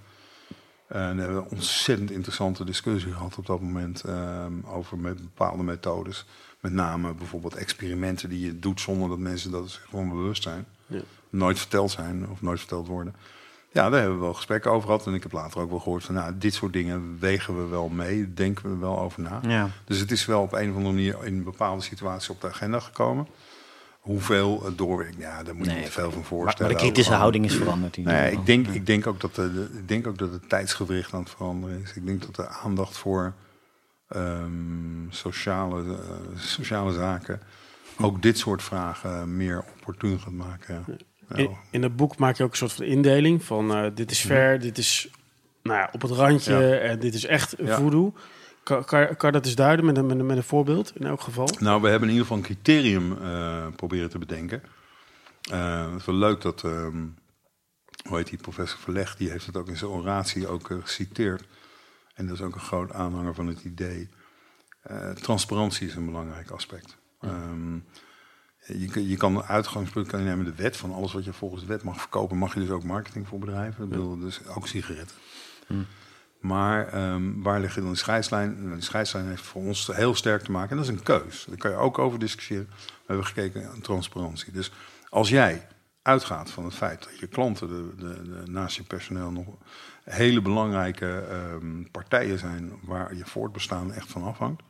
En daar hebben we een ontzettend interessante discussie gehad op dat moment over met bepaalde methodes. Met name bijvoorbeeld experimenten die je doet zonder dat mensen dat zich gewoon bewust zijn. Ja. Nooit verteld zijn of nooit verteld worden. Ja, daar hebben we wel gesprekken over gehad. En ik heb later ook wel gehoord van, nou, dit soort dingen wegen we wel mee, denken we wel over na. ja. Dus het is wel op een of andere manier in bepaalde situaties op de agenda gekomen. Hoeveel het doorwerkt, ja, daar moet je Nee, niet te veel van voorstellen. maar de kritische houding is veranderd. nou ieder ik, denk, ik, denk ook dat de, de- ik denk ook dat het tijdsgewricht aan het veranderen is. Ik denk dat de aandacht voor ehm, sociale, eh, sociale zaken ook dit soort vragen meer opportun gaat maken. Ja. In, in het boek maak je ook een soort van indeling van eh, dit is fair, dit is nou ja, op het randje Mhm. En dit is echt voodoo. Kan, kan, dat eens duiden met een, met, een, met een voorbeeld in elk geval? Nou, we hebben in ieder geval een criterium eh, proberen te bedenken. Het is wel leuk dat, ehm, hoe heet die, professor Verleg, die heeft het ook in zijn oratie ook geciteerd. En dat is ook een groot aanhanger van het idee. Eh, transparantie is een belangrijk aspect. Ehm, je, kan- je kan een uitgangspunt kan je nemen, de wet van alles wat je volgens de wet mag verkopen, mag je dus ook marketing voor bedrijven. Ik bedoel, dus ook sigaretten. Maar ehm, waar ligt dan de scheidslijn? Nou, De scheidslijn heeft voor ons heel sterk te maken. En dat is een keus. Daar kan je ook over discussiëren. We hebben gekeken naar transparantie. Dus als jij uitgaat van het feit dat je klanten de, de, de, naast je personeel nog hele belangrijke ehm, partijen zijn waar je voortbestaan echt van afhangt.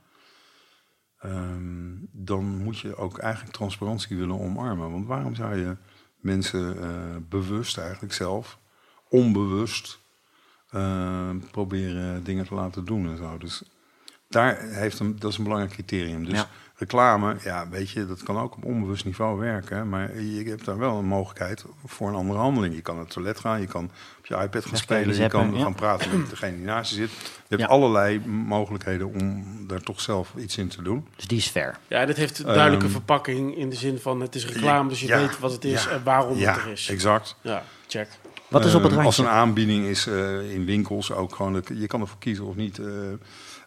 ehm, dan moet je ook eigenlijk transparantie willen omarmen. Want waarom zou je mensen eh, bewust eigenlijk zelf, onbewust, eh, proberen dingen te laten doen en zo. Dus daar heeft een, dat is een belangrijk criterium. Dus Ja. Reclame, ja, weet je, dat kan ook op onbewust niveau werken. hè, Maar je hebt daar wel een mogelijkheid voor een andere handeling. Je kan naar het toilet gaan, je kan op je iPad gaan spelen, je zappen, kan ja. gaan praten met degene die naast je zit. Je hebt Ja. allerlei mogelijkheden om daar toch zelf iets in te doen. Dus die is fair. Ja, dit heeft een duidelijke Ehm, verpakking in de zin van het is reclame, dus je Ja, weet wat het is ja, en waarom ja, het er is. exact. Ja, check. Wat is op het Eh, Als randje? een aanbieding is eh, in winkels ook gewoon, dat- je kan ervoor kiezen of niet. eh,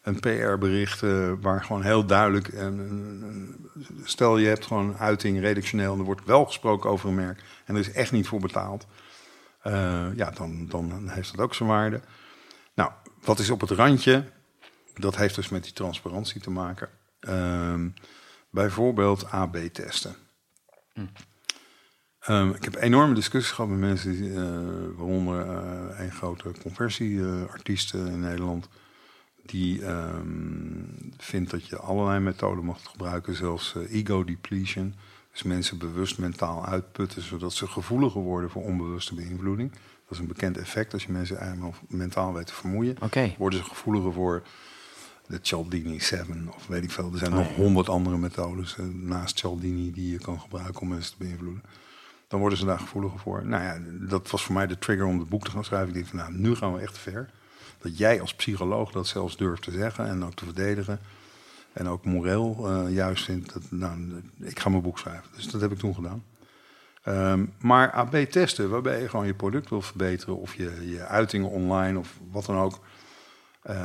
een PR-bericht eh, waar gewoon heel duidelijk. En, en- stel je hebt gewoon een uiting redactioneel en er wordt wel gesproken over een merk en er is echt niet voor betaald. eh, ja, dan, dan heeft dat ook zijn waarde. Nou, wat is op het randje? Dat heeft dus met die transparantie te maken. Ehm, bijvoorbeeld AB-testen. Ehm, ik heb enorme discussies gehad met mensen, die, eh, waaronder eh, een grote conversieartiest eh, in Nederland, die ehm, vindt dat je allerlei methoden mag gebruiken, zelfs eh, ego depletion. Dus mensen bewust mentaal uitputten, zodat ze gevoeliger worden voor onbewuste beïnvloeding. Dat is een bekend effect als je mensen mentaal weet te vermoeien. Worden ze gevoeliger voor de Cialdini 7 of weet ik veel. Er zijn nog honderd andere methodes eh, naast Cialdini die je kan gebruiken om mensen te beïnvloeden. Dan worden ze daar gevoeliger voor. Nou ja, dat was voor mij de trigger om het boek te gaan schrijven. Ik denk van nou, nu gaan we echt ver. Dat jij als psycholoog dat zelfs durft te zeggen en ook te verdedigen. En ook moreel eh, juist vindt. Dat, nou, ik ga mijn boek schrijven. Dus dat heb ik toen gedaan. Ehm, maar AB-testen, waarbij je gewoon je product wil verbeteren... of je, je uitingen online of wat dan ook... eh,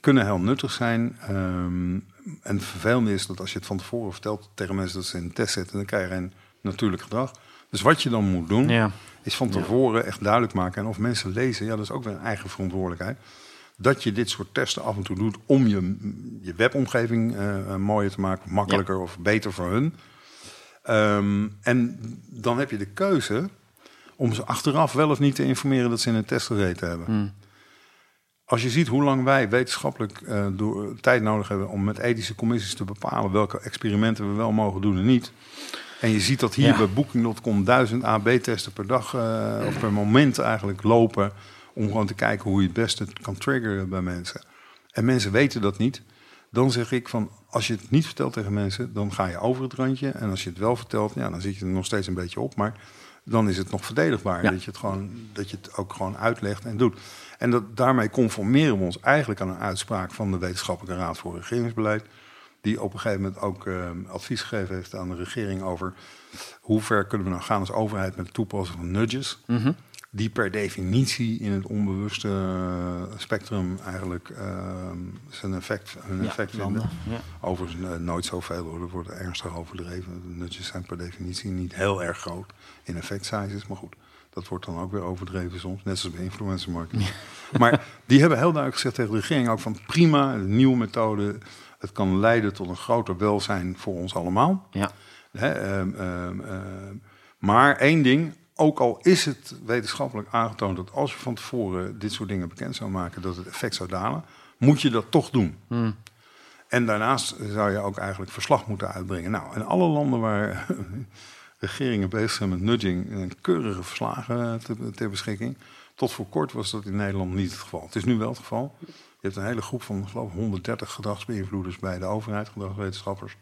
kunnen heel nuttig zijn. Ehm, en het vervelende is dat als je het van tevoren vertelt tegen mensen dat ze in een test zetten... dan krijg je een natuurlijk gedrag. Dus wat je dan moet doen, Ja. Is van tevoren echt duidelijk maken. En of mensen lezen, ja, dat is ook weer een eigen verantwoordelijkheid. Dat je dit soort testen af en toe doet om je, je webomgeving eh, eh, mooier te maken, makkelijker of beter voor hun. Ehm, en dan heb je de keuze om ze achteraf wel of niet te informeren dat ze in een test gezeten hebben. Als je ziet hoe lang wij wetenschappelijk eh, door, tijd nodig hebben om met ethische commissies te bepalen welke experimenten we wel mogen doen en niet. En je ziet dat hier Ja. bij Booking.com duizend AB-testen per dag eh, of per moment eigenlijk lopen. Om gewoon te kijken hoe je het beste kan triggeren bij mensen. En mensen weten dat niet. Dan zeg ik van, als je het niet vertelt tegen mensen, dan ga je over het randje. En als je het wel vertelt, ja, dan zit je er nog steeds een beetje op. Maar dan is het nog verdedigbaar. Ja. Dat, je het gewoon, dat je het ook gewoon uitlegt en doet. En dat, daarmee conformeren we ons eigenlijk aan een uitspraak van de Wetenschappelijke Raad voor Regeringsbeleid. Die op een gegeven moment ook eh, advies gegeven heeft aan de regering over hoe ver kunnen we nou gaan als overheid met het toepassen van nudges. Mhm. Die per definitie in het onbewuste eh, spectrum eigenlijk eh, zijn effect, hun Ja, effect vinden. Ja. Overigens eh, nooit zoveel hoor, dat wordt ernstig overdreven. De nudges zijn per definitie niet heel erg groot in effect sizes, maar goed. Dat wordt dan ook weer overdreven soms, net zoals bij influencer marketing. Maar die hebben heel duidelijk gezegd tegen de regering ook van prima, nieuwe methode. Het kan leiden tot een groter welzijn voor ons allemaal. Ja. Ehm, ehm, ehm, maar één ding, ook al is het wetenschappelijk aangetoond dat als je van tevoren dit soort dingen bekend zou maken, dat het effect zou dalen, moet je dat toch doen. Hmm. En daarnaast zou je ook eigenlijk verslag moeten uitbrengen. Nou, in alle landen waar *laughs* regeringen bezig zijn met nudging, eh, keurige verslagen te- ter beschikking. Tot voor kort was dat in Nederland niet het geval. Het is nu wel het geval. Je hebt een hele groep van, geloof 130 gedragsbeïnvloeders bij de overheid, gedragswetenschappers,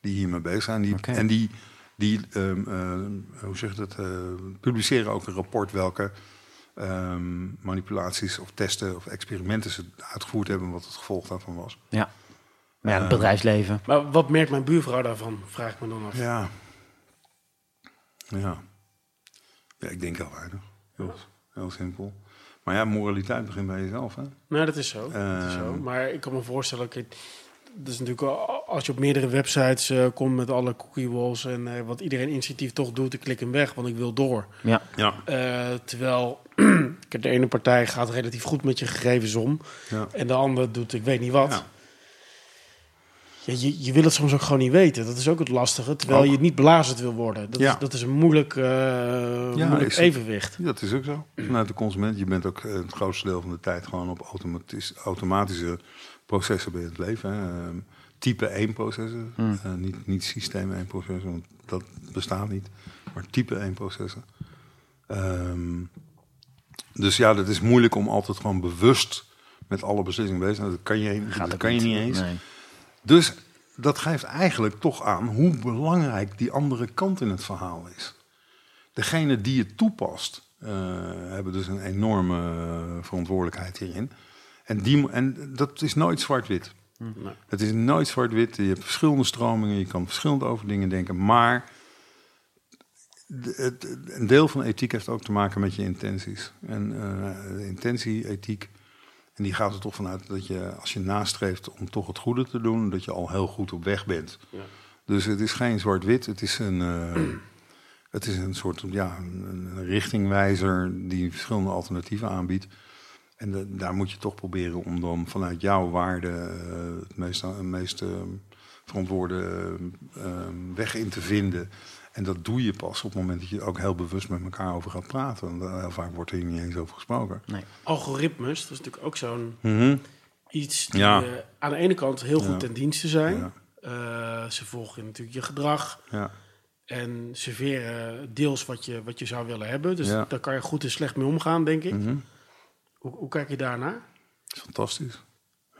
die hiermee bezig zijn. Die. En die, die ehm, eh, hoe zeg je dat, eh, publiceren ook een rapport welke ehm, manipulaties of testen of experimenten ze uitgevoerd hebben, wat het gevolg daarvan was. ja. Maar ja, het Eh, bedrijfsleven. Maar wat merkt mijn buurvrouw daarvan, vraag ik me dan af. Ja. Ja. Ja, ik denk heel weinig. Heel, heel simpel. Maar ja, moraliteit begint bij jezelf, hè? Nou, dat is zo. dat is zo. Ehm. Maar ik kan me voorstellen, dat is natuurlijk als je op meerdere websites eh, komt met alle cookie walls en eh, wat iedereen instinctief toch doet, ik klik hem weg, want ik wil door. Ja. Ja. Eh, terwijl *clears throat* de ene partij gaat relatief goed met je gegevens om ja. en de andere doet ik weet niet wat. Ja. Ja, je, je wil het soms ook gewoon niet weten. Dat is ook het lastige. Terwijl Ook. je niet belazerd wil worden. Dat, Ja. is, dat is een moeilijk, eh, moeilijk is- evenwicht. Dat is ook zo. Vanuit de consument, je bent ook eh, het grootste deel van de tijd gewoon op automatisch, automatische processen bij het leven. Hè. Ehm, type 1 processen, Hmm. Eh, niet, niet systeem 1 processen, want dat bestaat niet. Maar type 1 processen. Ehm, dus ja, dat is moeilijk om altijd gewoon bewust met alle beslissingen bezig te zijn. Dat kan je, dat kan je niet eens. Nee. Dus dat geeft eigenlijk toch aan hoe belangrijk die andere kant in het verhaal is. Degene die het toepast, eh, hebben dus een enorme eh, verantwoordelijkheid hierin. En, die, en dat is nooit zwart-wit. Nee. Het is nooit zwart-wit. Je hebt verschillende stromingen, je kan verschillend over dingen denken. Maar een deel van ethiek heeft ook te maken met je intenties. En eh, de intentie, ethiek, en die gaat er toch vanuit dat je, als je nastreeft om toch het goede te doen, dat je al heel goed op weg bent. Ja. Dus het is geen zwart-wit, het is een, eh, het is een soort ja, een, richtingwijzer die verschillende alternatieven aanbiedt. En de- daar moet je toch proberen om dan vanuit jouw waarde eh, het meest, het meest eh, verantwoorde eh, eh, weg in te vinden. En dat doe je pas op het moment dat je ook heel bewust met elkaar over gaat praten. Want eh, heel vaak wordt er hier niet eens over gesproken. Nee. Algoritmes, dat is natuurlijk ook zo'n iets die Ja. aan de ene kant heel goed Ja. ten dienste zijn. Ja, Eh, ze volgen natuurlijk je gedrag ja, en serveren deels wat je, wat je zou willen hebben. Dus daar kan je goed en slecht mee omgaan, denk ik. mhm. Hoe, hoe kijk je daarnaar? Fantastisch.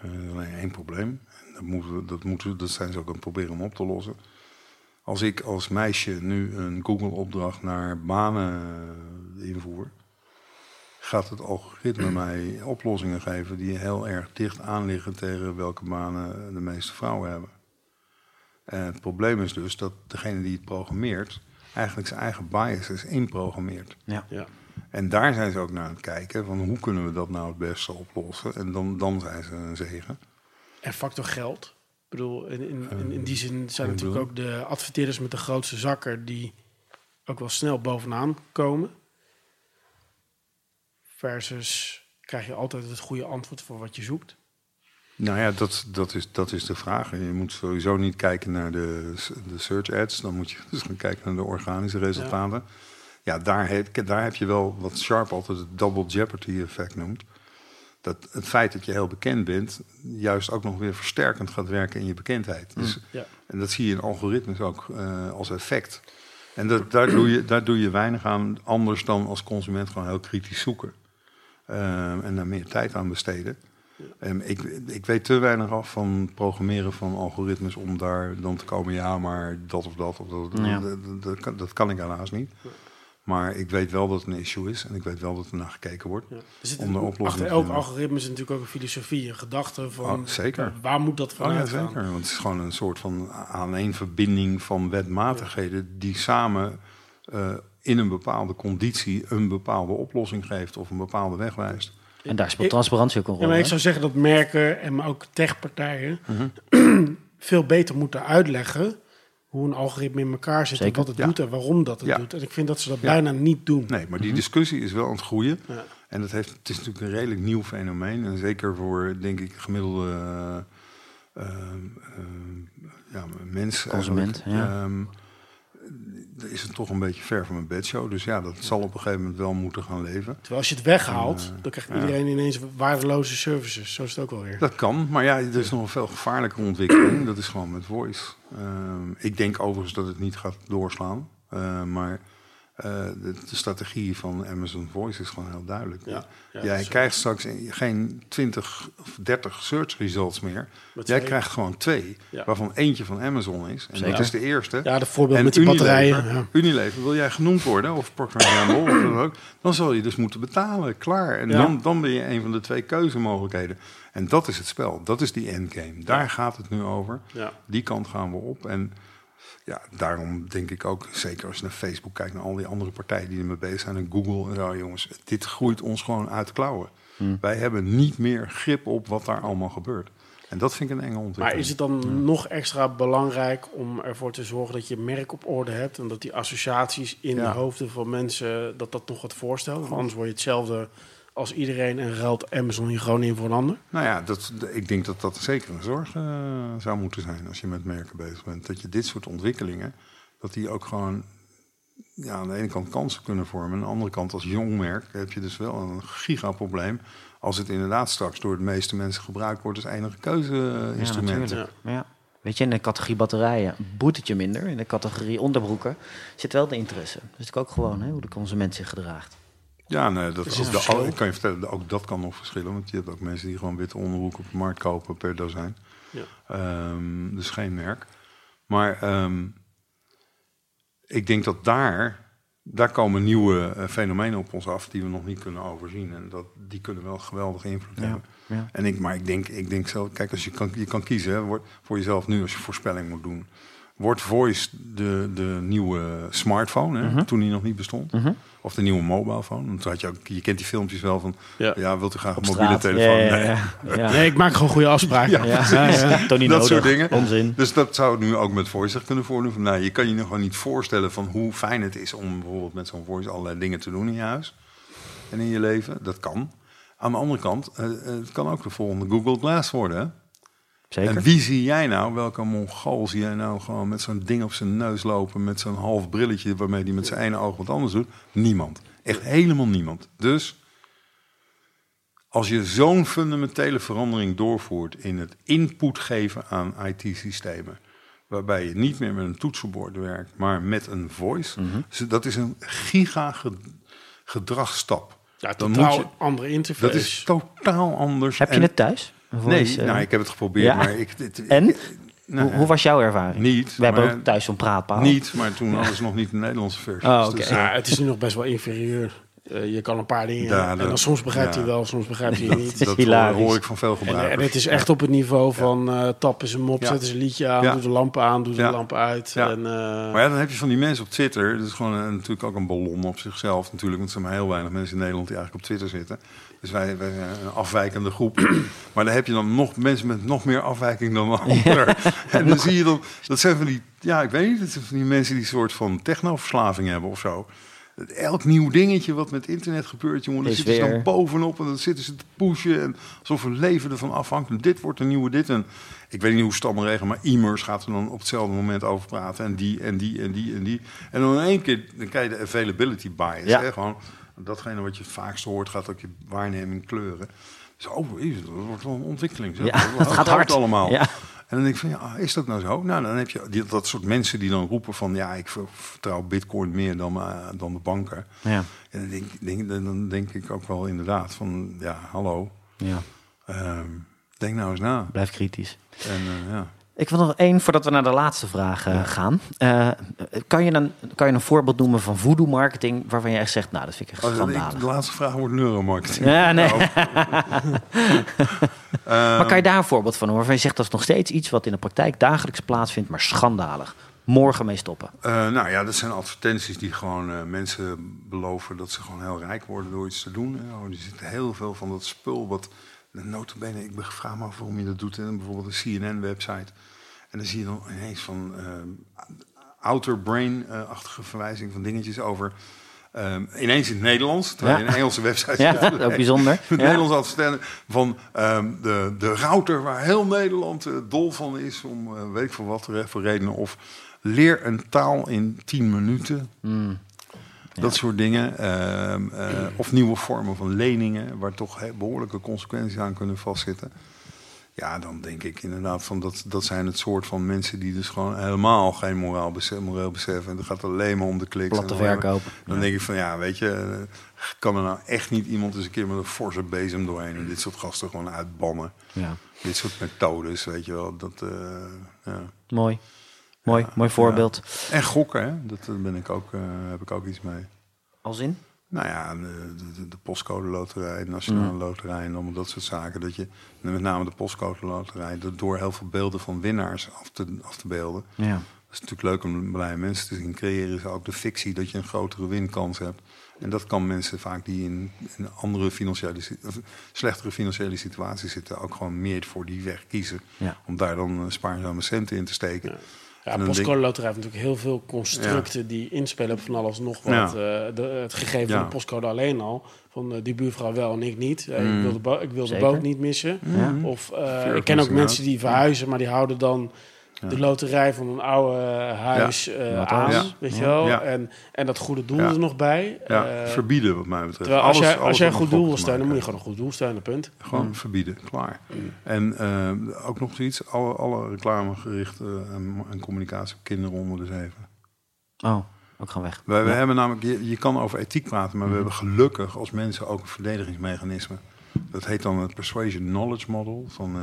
Eh, alleen één probleem. En dat, moeten we, dat, moeten we, dat zijn ze ook aan het proberen om op te lossen. Als ik als meisje nu een Google-opdracht naar banen eh, invoer, gaat het algoritme *clears throat* mij oplossingen geven die heel erg dicht aanliggen tegen welke banen de meeste vrouwen hebben. En het probleem is dus dat degene die het programmeert eigenlijk zijn eigen biases inprogrammeert. Ja. Ja. En daar zijn ze ook naar aan het kijken van hoe kunnen we dat nou het beste oplossen. En dan, dan zijn ze een zegen. En factor geld. Ik bedoel, in, in, in, in die zin zijn ik natuurlijk ook de adverteerders met de grootste zakken die ook wel snel bovenaan komen. Versus krijg je altijd het goede antwoord voor wat je zoekt. Nou ja, dat, dat, is, dat is de vraag. En Je moet sowieso niet kijken naar de, de search ads. Dan moet je *laughs* dus gaan kijken naar de organische resultaten. Ja, daar, heb, daar heb je wel wat Sharp altijd het double jeopardy effect noemt. Dat het feit dat je heel bekend bent, juist ook nog weer versterkend gaat werken in je bekendheid. Dus, Ja. En dat zie je in algoritmes ook eh, als effect. En dat, daar, doe je, daar doe je weinig aan, anders dan als consument gewoon heel kritisch zoeken. Eh, en daar meer tijd aan besteden. En ik, ik weet te weinig af van programmeren van algoritmes om daar dan te komen, ja, maar dat of dat of dat. Ja. Dat, dat, dat kan, dat kan ik helaas niet. Maar ik weet wel dat het een issue is en ik weet wel dat er naar gekeken wordt. Ja. Er zit Om de een- oplossing achter te elk algoritme is natuurlijk ook een filosofie, een gedachte van Oh, zeker. waar moet dat Oh vanuit ja, gaan? zeker. Want het is gewoon een soort van aaneenverbinding van wetmatigheden die samen eh, in een bepaalde conditie een bepaalde oplossing geeft of een bepaalde weg wijst. En daar speelt transparantie ook een Ja, rol. maar ik zou zeggen dat merken en maar ook techpartijen Mhm. *clears throat* veel beter moeten uitleggen hoe een algoritme in elkaar zit Zeker. en wat het Ja. doet en waarom dat het Ja. doet. En ik vind dat ze dat Ja. bijna niet doen. Nee, maar die discussie is wel aan het groeien. Ja. En dat heeft, het is natuurlijk een redelijk nieuw fenomeen. En zeker voor, denk ik, gemiddelde ehm, ehm, ja, mens. Consument. Is het toch een beetje ver van mijn bedshow. Dus ja, dat zal op een gegeven moment wel moeten gaan leven. Terwijl als je het weghaalt, Ja. dan krijgt Ja. iedereen ineens waardeloze services. Zo is het ook wel weer. Dat kan, maar ja, er is nog een veel gevaarlijke ontwikkeling. *clears throat* Dat is gewoon met voice. Ehm, ik denk overigens dat het niet gaat doorslaan. Eh, maar eh, de, de strategie van Amazon Voice is gewoon heel duidelijk. Ja, ja, Jij zo. krijgt straks geen 20 of 30 search results meer. Met Jij twee. krijgt gewoon twee, Ja. waarvan eentje van Amazon is. En Zeker. dat is de eerste. Ja, de voorbeeld En met die Unilever, batterijen. Ja. Unilever, wil jij genoemd worden, of Procter Gamble, of wat ook, dan zal je dus moeten betalen, klaar. En Ja. dan, dan ben je een van de twee keuzemogelijkheden. En dat is het spel, dat is die endgame. Daar gaat het nu over. Ja. Die kant gaan we op. En ja, daarom denk ik ook, zeker als je naar Facebook kijkt, naar al die andere partijen die ermee bezig zijn, en Google en zo, jongens, dit groeit ons gewoon uit de klauwen. Hmm. Wij hebben niet meer grip op wat daar allemaal gebeurt. En dat vind ik een enge ontwikkeling. Maar is het dan nog extra belangrijk om ervoor te zorgen dat je merk op orde hebt en dat die associaties in Ja. de hoofden van mensen dat dat nog wat voorstelt? Want anders word je hetzelfde als iedereen en ruilt Amazon hier gewoon in voor een ander. Nou ja, dat, ik denk dat dat zeker een zorg eh, zou moeten zijn als je met merken bezig bent. Dat je dit soort ontwikkelingen, dat die ook gewoon ja, aan de ene kant kansen kunnen vormen. Aan de andere kant als jong merk heb je dus wel een gigaprobleem. Als het inderdaad straks door de meeste mensen gebruikt wordt als enige keuze-instrument. natuurlijk. Ja. Weet je, in de categorie batterijen boet het je minder. In de categorie onderbroeken zit wel de interesse. Dus ik ook gewoon hè, hoe de consument zich gedraagt. Ja, nee, dat Is de, ik kan je vertellen, ook dat kan nog verschillen. Want je hebt ook mensen die gewoon witte onderbroeken op de markt kopen per dozijn. Ja. Ehm, dus geen merk. Maar ehm, ik denk dat daar, daar komen nieuwe eh, fenomenen op ons af die we nog niet kunnen overzien. En dat, die kunnen wel geweldige invloed Ja, hebben. ja. En ik, maar ik denk, ik denk zo, kijk, als je kan, je kan kiezen hè, voor jezelf nu als je voorspelling moet doen. Wordt voice de, de nieuwe smartphone, hè, Mhm. toen die nog niet bestond? Of de nieuwe mobile phone? Want toen had je, ook, je kent die filmpjes wel van, Ja. ja, wilt u graag een mobiele straat. telefoon? Ja, Nee. ja, ja. Ja. Nee, ik maak gewoon goede afspraken. Dat nodig. soort dingen. Onzin. Dus dat zou nu ook met voice zich kunnen voordoen. Van, nou, je kan je nog gewoon niet voorstellen van hoe fijn het is om bijvoorbeeld met zo'n voice allerlei dingen te doen in je huis en in je leven. Dat kan. Aan de andere kant, eh, eh, het kan ook de volgende Google Glass worden. Zeker. En wie zie jij nou, welke mongool zie jij nou gewoon met zo'n ding op zijn neus lopen, met zo'n half brilletje waarmee hij met zijn ene oog wat anders doet? Niemand. Echt helemaal niemand. Dus als je zo'n fundamentele verandering doorvoert in het input geven aan IT-systemen, waarbij je niet meer met een toetsenbord werkt, maar met een voice, Mhm. dus dat is een giga ge- gedragsstap. Ja, Dan totaal moet je- andere interface. Dat is totaal anders. Heb je het thuis? Nee, eh? nou, ik heb het geprobeerd, Ja. maar ik... En? ik- nou, hoe, hoe was jouw ervaring? Niet. We hebben ook thuis zo'n praatpaal. Niet, maar toen hadden ze nog niet de Nederlandse versie. Oh, oké. Dus, eh, Ja, het is nu nog best wel inferieur. Eh, je kan een paar dingen. Ja, en dan soms begrijpt ja. hij wel, soms begrijpt hij *laughs* het niet. dat *laughs* hilarisch. hoor ik van veel gebruikers. en het is echt op het niveau van eh tappen ze hem op, Ja. zetten ze een liedje aan, Ja. doe de lampen aan, doe de lampen uit. Ja. En, eh, Maar ja, dan heb je van die mensen op Twitter. Dat is gewoon een- natuurlijk ook een ballon op zichzelf natuurlijk. Want er zijn maar heel weinig mensen in Nederland die eigenlijk op Twitter zitten. Dus wij, wij zijn een afwijkende groep. *clears throat* maar dan heb je dan nog mensen met nog meer afwijking dan *laughs* een ander. en dan zie je dan... Dat zijn van die... Ja, ik weet niet. Dat zijn van die mensen die een soort van technoverslaving hebben of zo. Elk nieuw dingetje wat met internet gebeurt, jongen, daar zitten ze dan bovenop en dan zitten ze te pushen. En alsof hun leven ervan afhangt. En dit wordt een nieuwe dit. En ik weet niet hoe allemaal regelen, maar e-mails gaat er dan op hetzelfde moment over praten. En die, en die, en die, en die. En dan in één keer, dan krijg je de availability bias. Ja. Hè? Gewoon, datgene wat je het vaakst hoort, gaat ook je waarneming kleuren. Dus, oh, jezus, dat wordt wel een ontwikkeling. Zeg. Ja, Dat *laughs* het gaat groot hard. allemaal. Ja. En dan denk ik van, ja, is dat nou zo? Nou, dan heb je die, dat soort mensen die dan roepen van... ja, ik ver- vertrouw bitcoin meer dan, eh, dan de banken. Ja. En dan denk, denk, dan denk ik ook wel inderdaad van... ja, hallo, ja, ehm, denk nou eens na. blijf kritisch. En eh, ja, Ik wil nog één voordat we naar de laatste vraag eh, gaan. Uh, kan, je een, kan je een voorbeeld noemen van voodoo marketing waarvan je echt zegt, nou, dat vind ik echt oh, schandalig. De laatste vraag wordt neuromarketing. Ja, nee. Nou. *laughs* *laughs* maar kan je daar een voorbeeld van noemen waarvan je zegt dat is nog steeds iets wat in de praktijk dagelijks plaatsvindt, maar schandalig? Morgen mee stoppen. Uh, nou ja, dat zijn advertenties die gewoon mensen beloven dat ze gewoon heel rijk worden door iets te doen. Oh, er zit heel veel van dat spul wat notabene, ik vraag me af waarom je dat doet. En bijvoorbeeld een CNN-website. En dan zie je dan ineens van uh, outer brain-achtige verwijzing van dingetjes over... Um, ineens in het Nederlands, terwijl ja. een Engelse website Ja, dat ook bijzonder. *laughs* Het ja. Nederlands advertenten van um, de, de router waar heel Nederland uh, dol van is, om uh, weet ik voor wat voor redenen. Of leer een taal in 10 minuten. Mm. Dat soort dingen. Ehm, eh, of nieuwe vormen van leningen, waar toch behoorlijke consequenties aan kunnen vastzitten. Ja, dan denk ik inderdaad van dat, dat zijn het soort van mensen die dus gewoon helemaal geen moraal besef, moreel beseffen. En het gaat alleen maar om de kliks. Platte verkoop. Dan denk ik van ja, weet je, eh, kan er nou echt niet iemand eens een keer met een forse bezem doorheen en dit soort gasten gewoon uitbannen. Ja. Dit soort methodes, weet je wel. Dat, uh, ja. Mooi. Mooi, mooi voorbeeld. En gokken, hè? Dat ben ik ook, uh, heb ik ook iets mee. Als in? Nou ja, de, de, de postcode loterij, de nationale mm. loterij en allemaal dat soort zaken. Dat je, met name de postcode loterij, door heel veel beelden van winnaars af te, af te beelden. Ja. Dat is natuurlijk leuk om blije mensen te zien. Creëren ze ook de fictie dat je een grotere winkans hebt. En dat kan mensen vaak die in, in andere financiële, of slechtere financiële situaties zitten, ook gewoon meer voor die weg kiezen. Om daar dan eh, spaarzame centen in te steken. Ja, postcode loterij heeft natuurlijk heel veel constructen die inspelen op van alles nog wat. Uh, de, het gegeven van de postcode alleen al. Van uh, die buurvrouw wel en ik niet. Uh, ik wil de, ik wil de boot niet missen. Of ik ken ook mensen die verhuizen, maar die houden dan de loterij van een oude huis uh, aan, weet je wel. En, en dat goede doel er nog bij. Ja, uh, verbieden wat mij betreft. Als, jij, als jij een goed doel wil steunen, dan moet je gewoon een goed doel steunen, punt. Gewoon mm. verbieden, klaar. Mm. En uh, ook nog iets, alle, alle reclamegerichte en, en communicatie op kinderen onder de zeven. Oh, ook gaan weg. Wij, we hebben namelijk, je, je, kan over ethiek praten, maar we mm. hebben gelukkig als mensen ook een verdedigingsmechanisme. Dat heet dan het Persuasion Knowledge Model van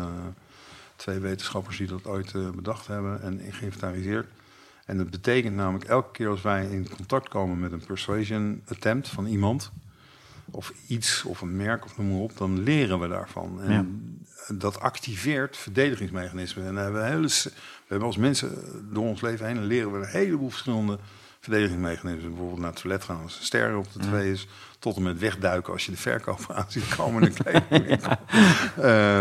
twee wetenschappers die dat ooit uh, bedacht hebben en geïnventariseerd. En dat betekent namelijk elke keer als wij in contact komen met een persuasion attempt van iemand, of iets, of een merk, of noem maar op, dan leren we daarvan. En dat activeert verdedigingsmechanismen. En hebben we, hele, we hebben als mensen door ons leven heen, leren we een heleboel verschillende verdedigingsmechanismen. Bijvoorbeeld naar het toilet gaan als een ster op de twee is. Tot en met wegduiken als je de verkoper *laughs* aan ziet komen in een kledingwinkel.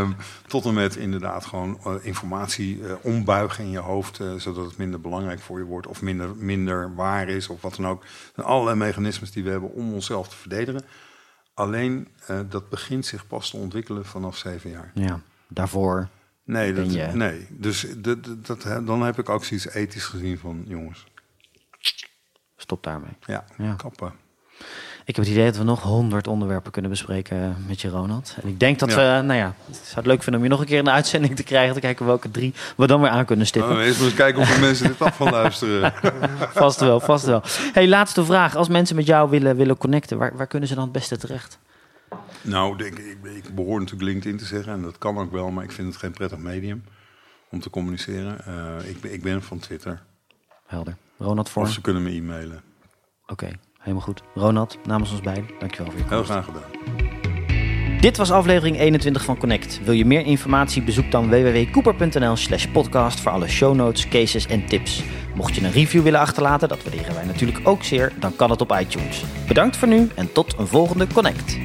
um, tot en met inderdaad gewoon uh, informatie uh, ombuigen in je hoofd. Uh, zodat het minder belangrijk voor je wordt. Of minder, minder waar is of wat dan ook. Er zijn allerlei mechanismes die we hebben om onszelf te verdedigen. Alleen dat begint zich pas te ontwikkelen vanaf zeven jaar. Ja, daarvoor Nee, dat, je... nee. dus dat, dat, dan heb ik ook zoiets ethisch gezien van jongens. Stop daarmee. Ja, ja. kappen. Ik heb het idee dat we nog honderd onderwerpen kunnen bespreken met je, Ronald. En ik denk dat we, nou ja, ik zou het leuk vinden om je nog een keer in de uitzending te krijgen. te kijken welke drie we dan weer aan kunnen stippen. Nou, eens eens kijken of de mensen dit af gaan luisteren. *laughs* vast wel, vast wel. hey, laatste vraag. Als mensen met jou willen, willen connecten, waar, waar kunnen ze dan het beste terecht? Nou, ik, ik, ik behoor natuurlijk LinkedIn te zeggen. En dat kan ook wel, maar ik vind het geen prettig medium om te communiceren. Uh, ik, ik ben van Twitter. Helder. Ronald Vorm. Of ze kunnen me e-mailen. Oké. Helemaal goed. Ronald, namens ons beiden, dankjewel voor je komst. Heel graag gedaan. Dit was aflevering 21 van Connect. Wil je meer informatie? Bezoek dan www.cooper.nl slash podcast voor alle show notes, cases en tips. Mocht je een review willen achterlaten, dat waarderen wij natuurlijk ook zeer, dan kan het op iTunes. Bedankt voor nu en tot een volgende Connect.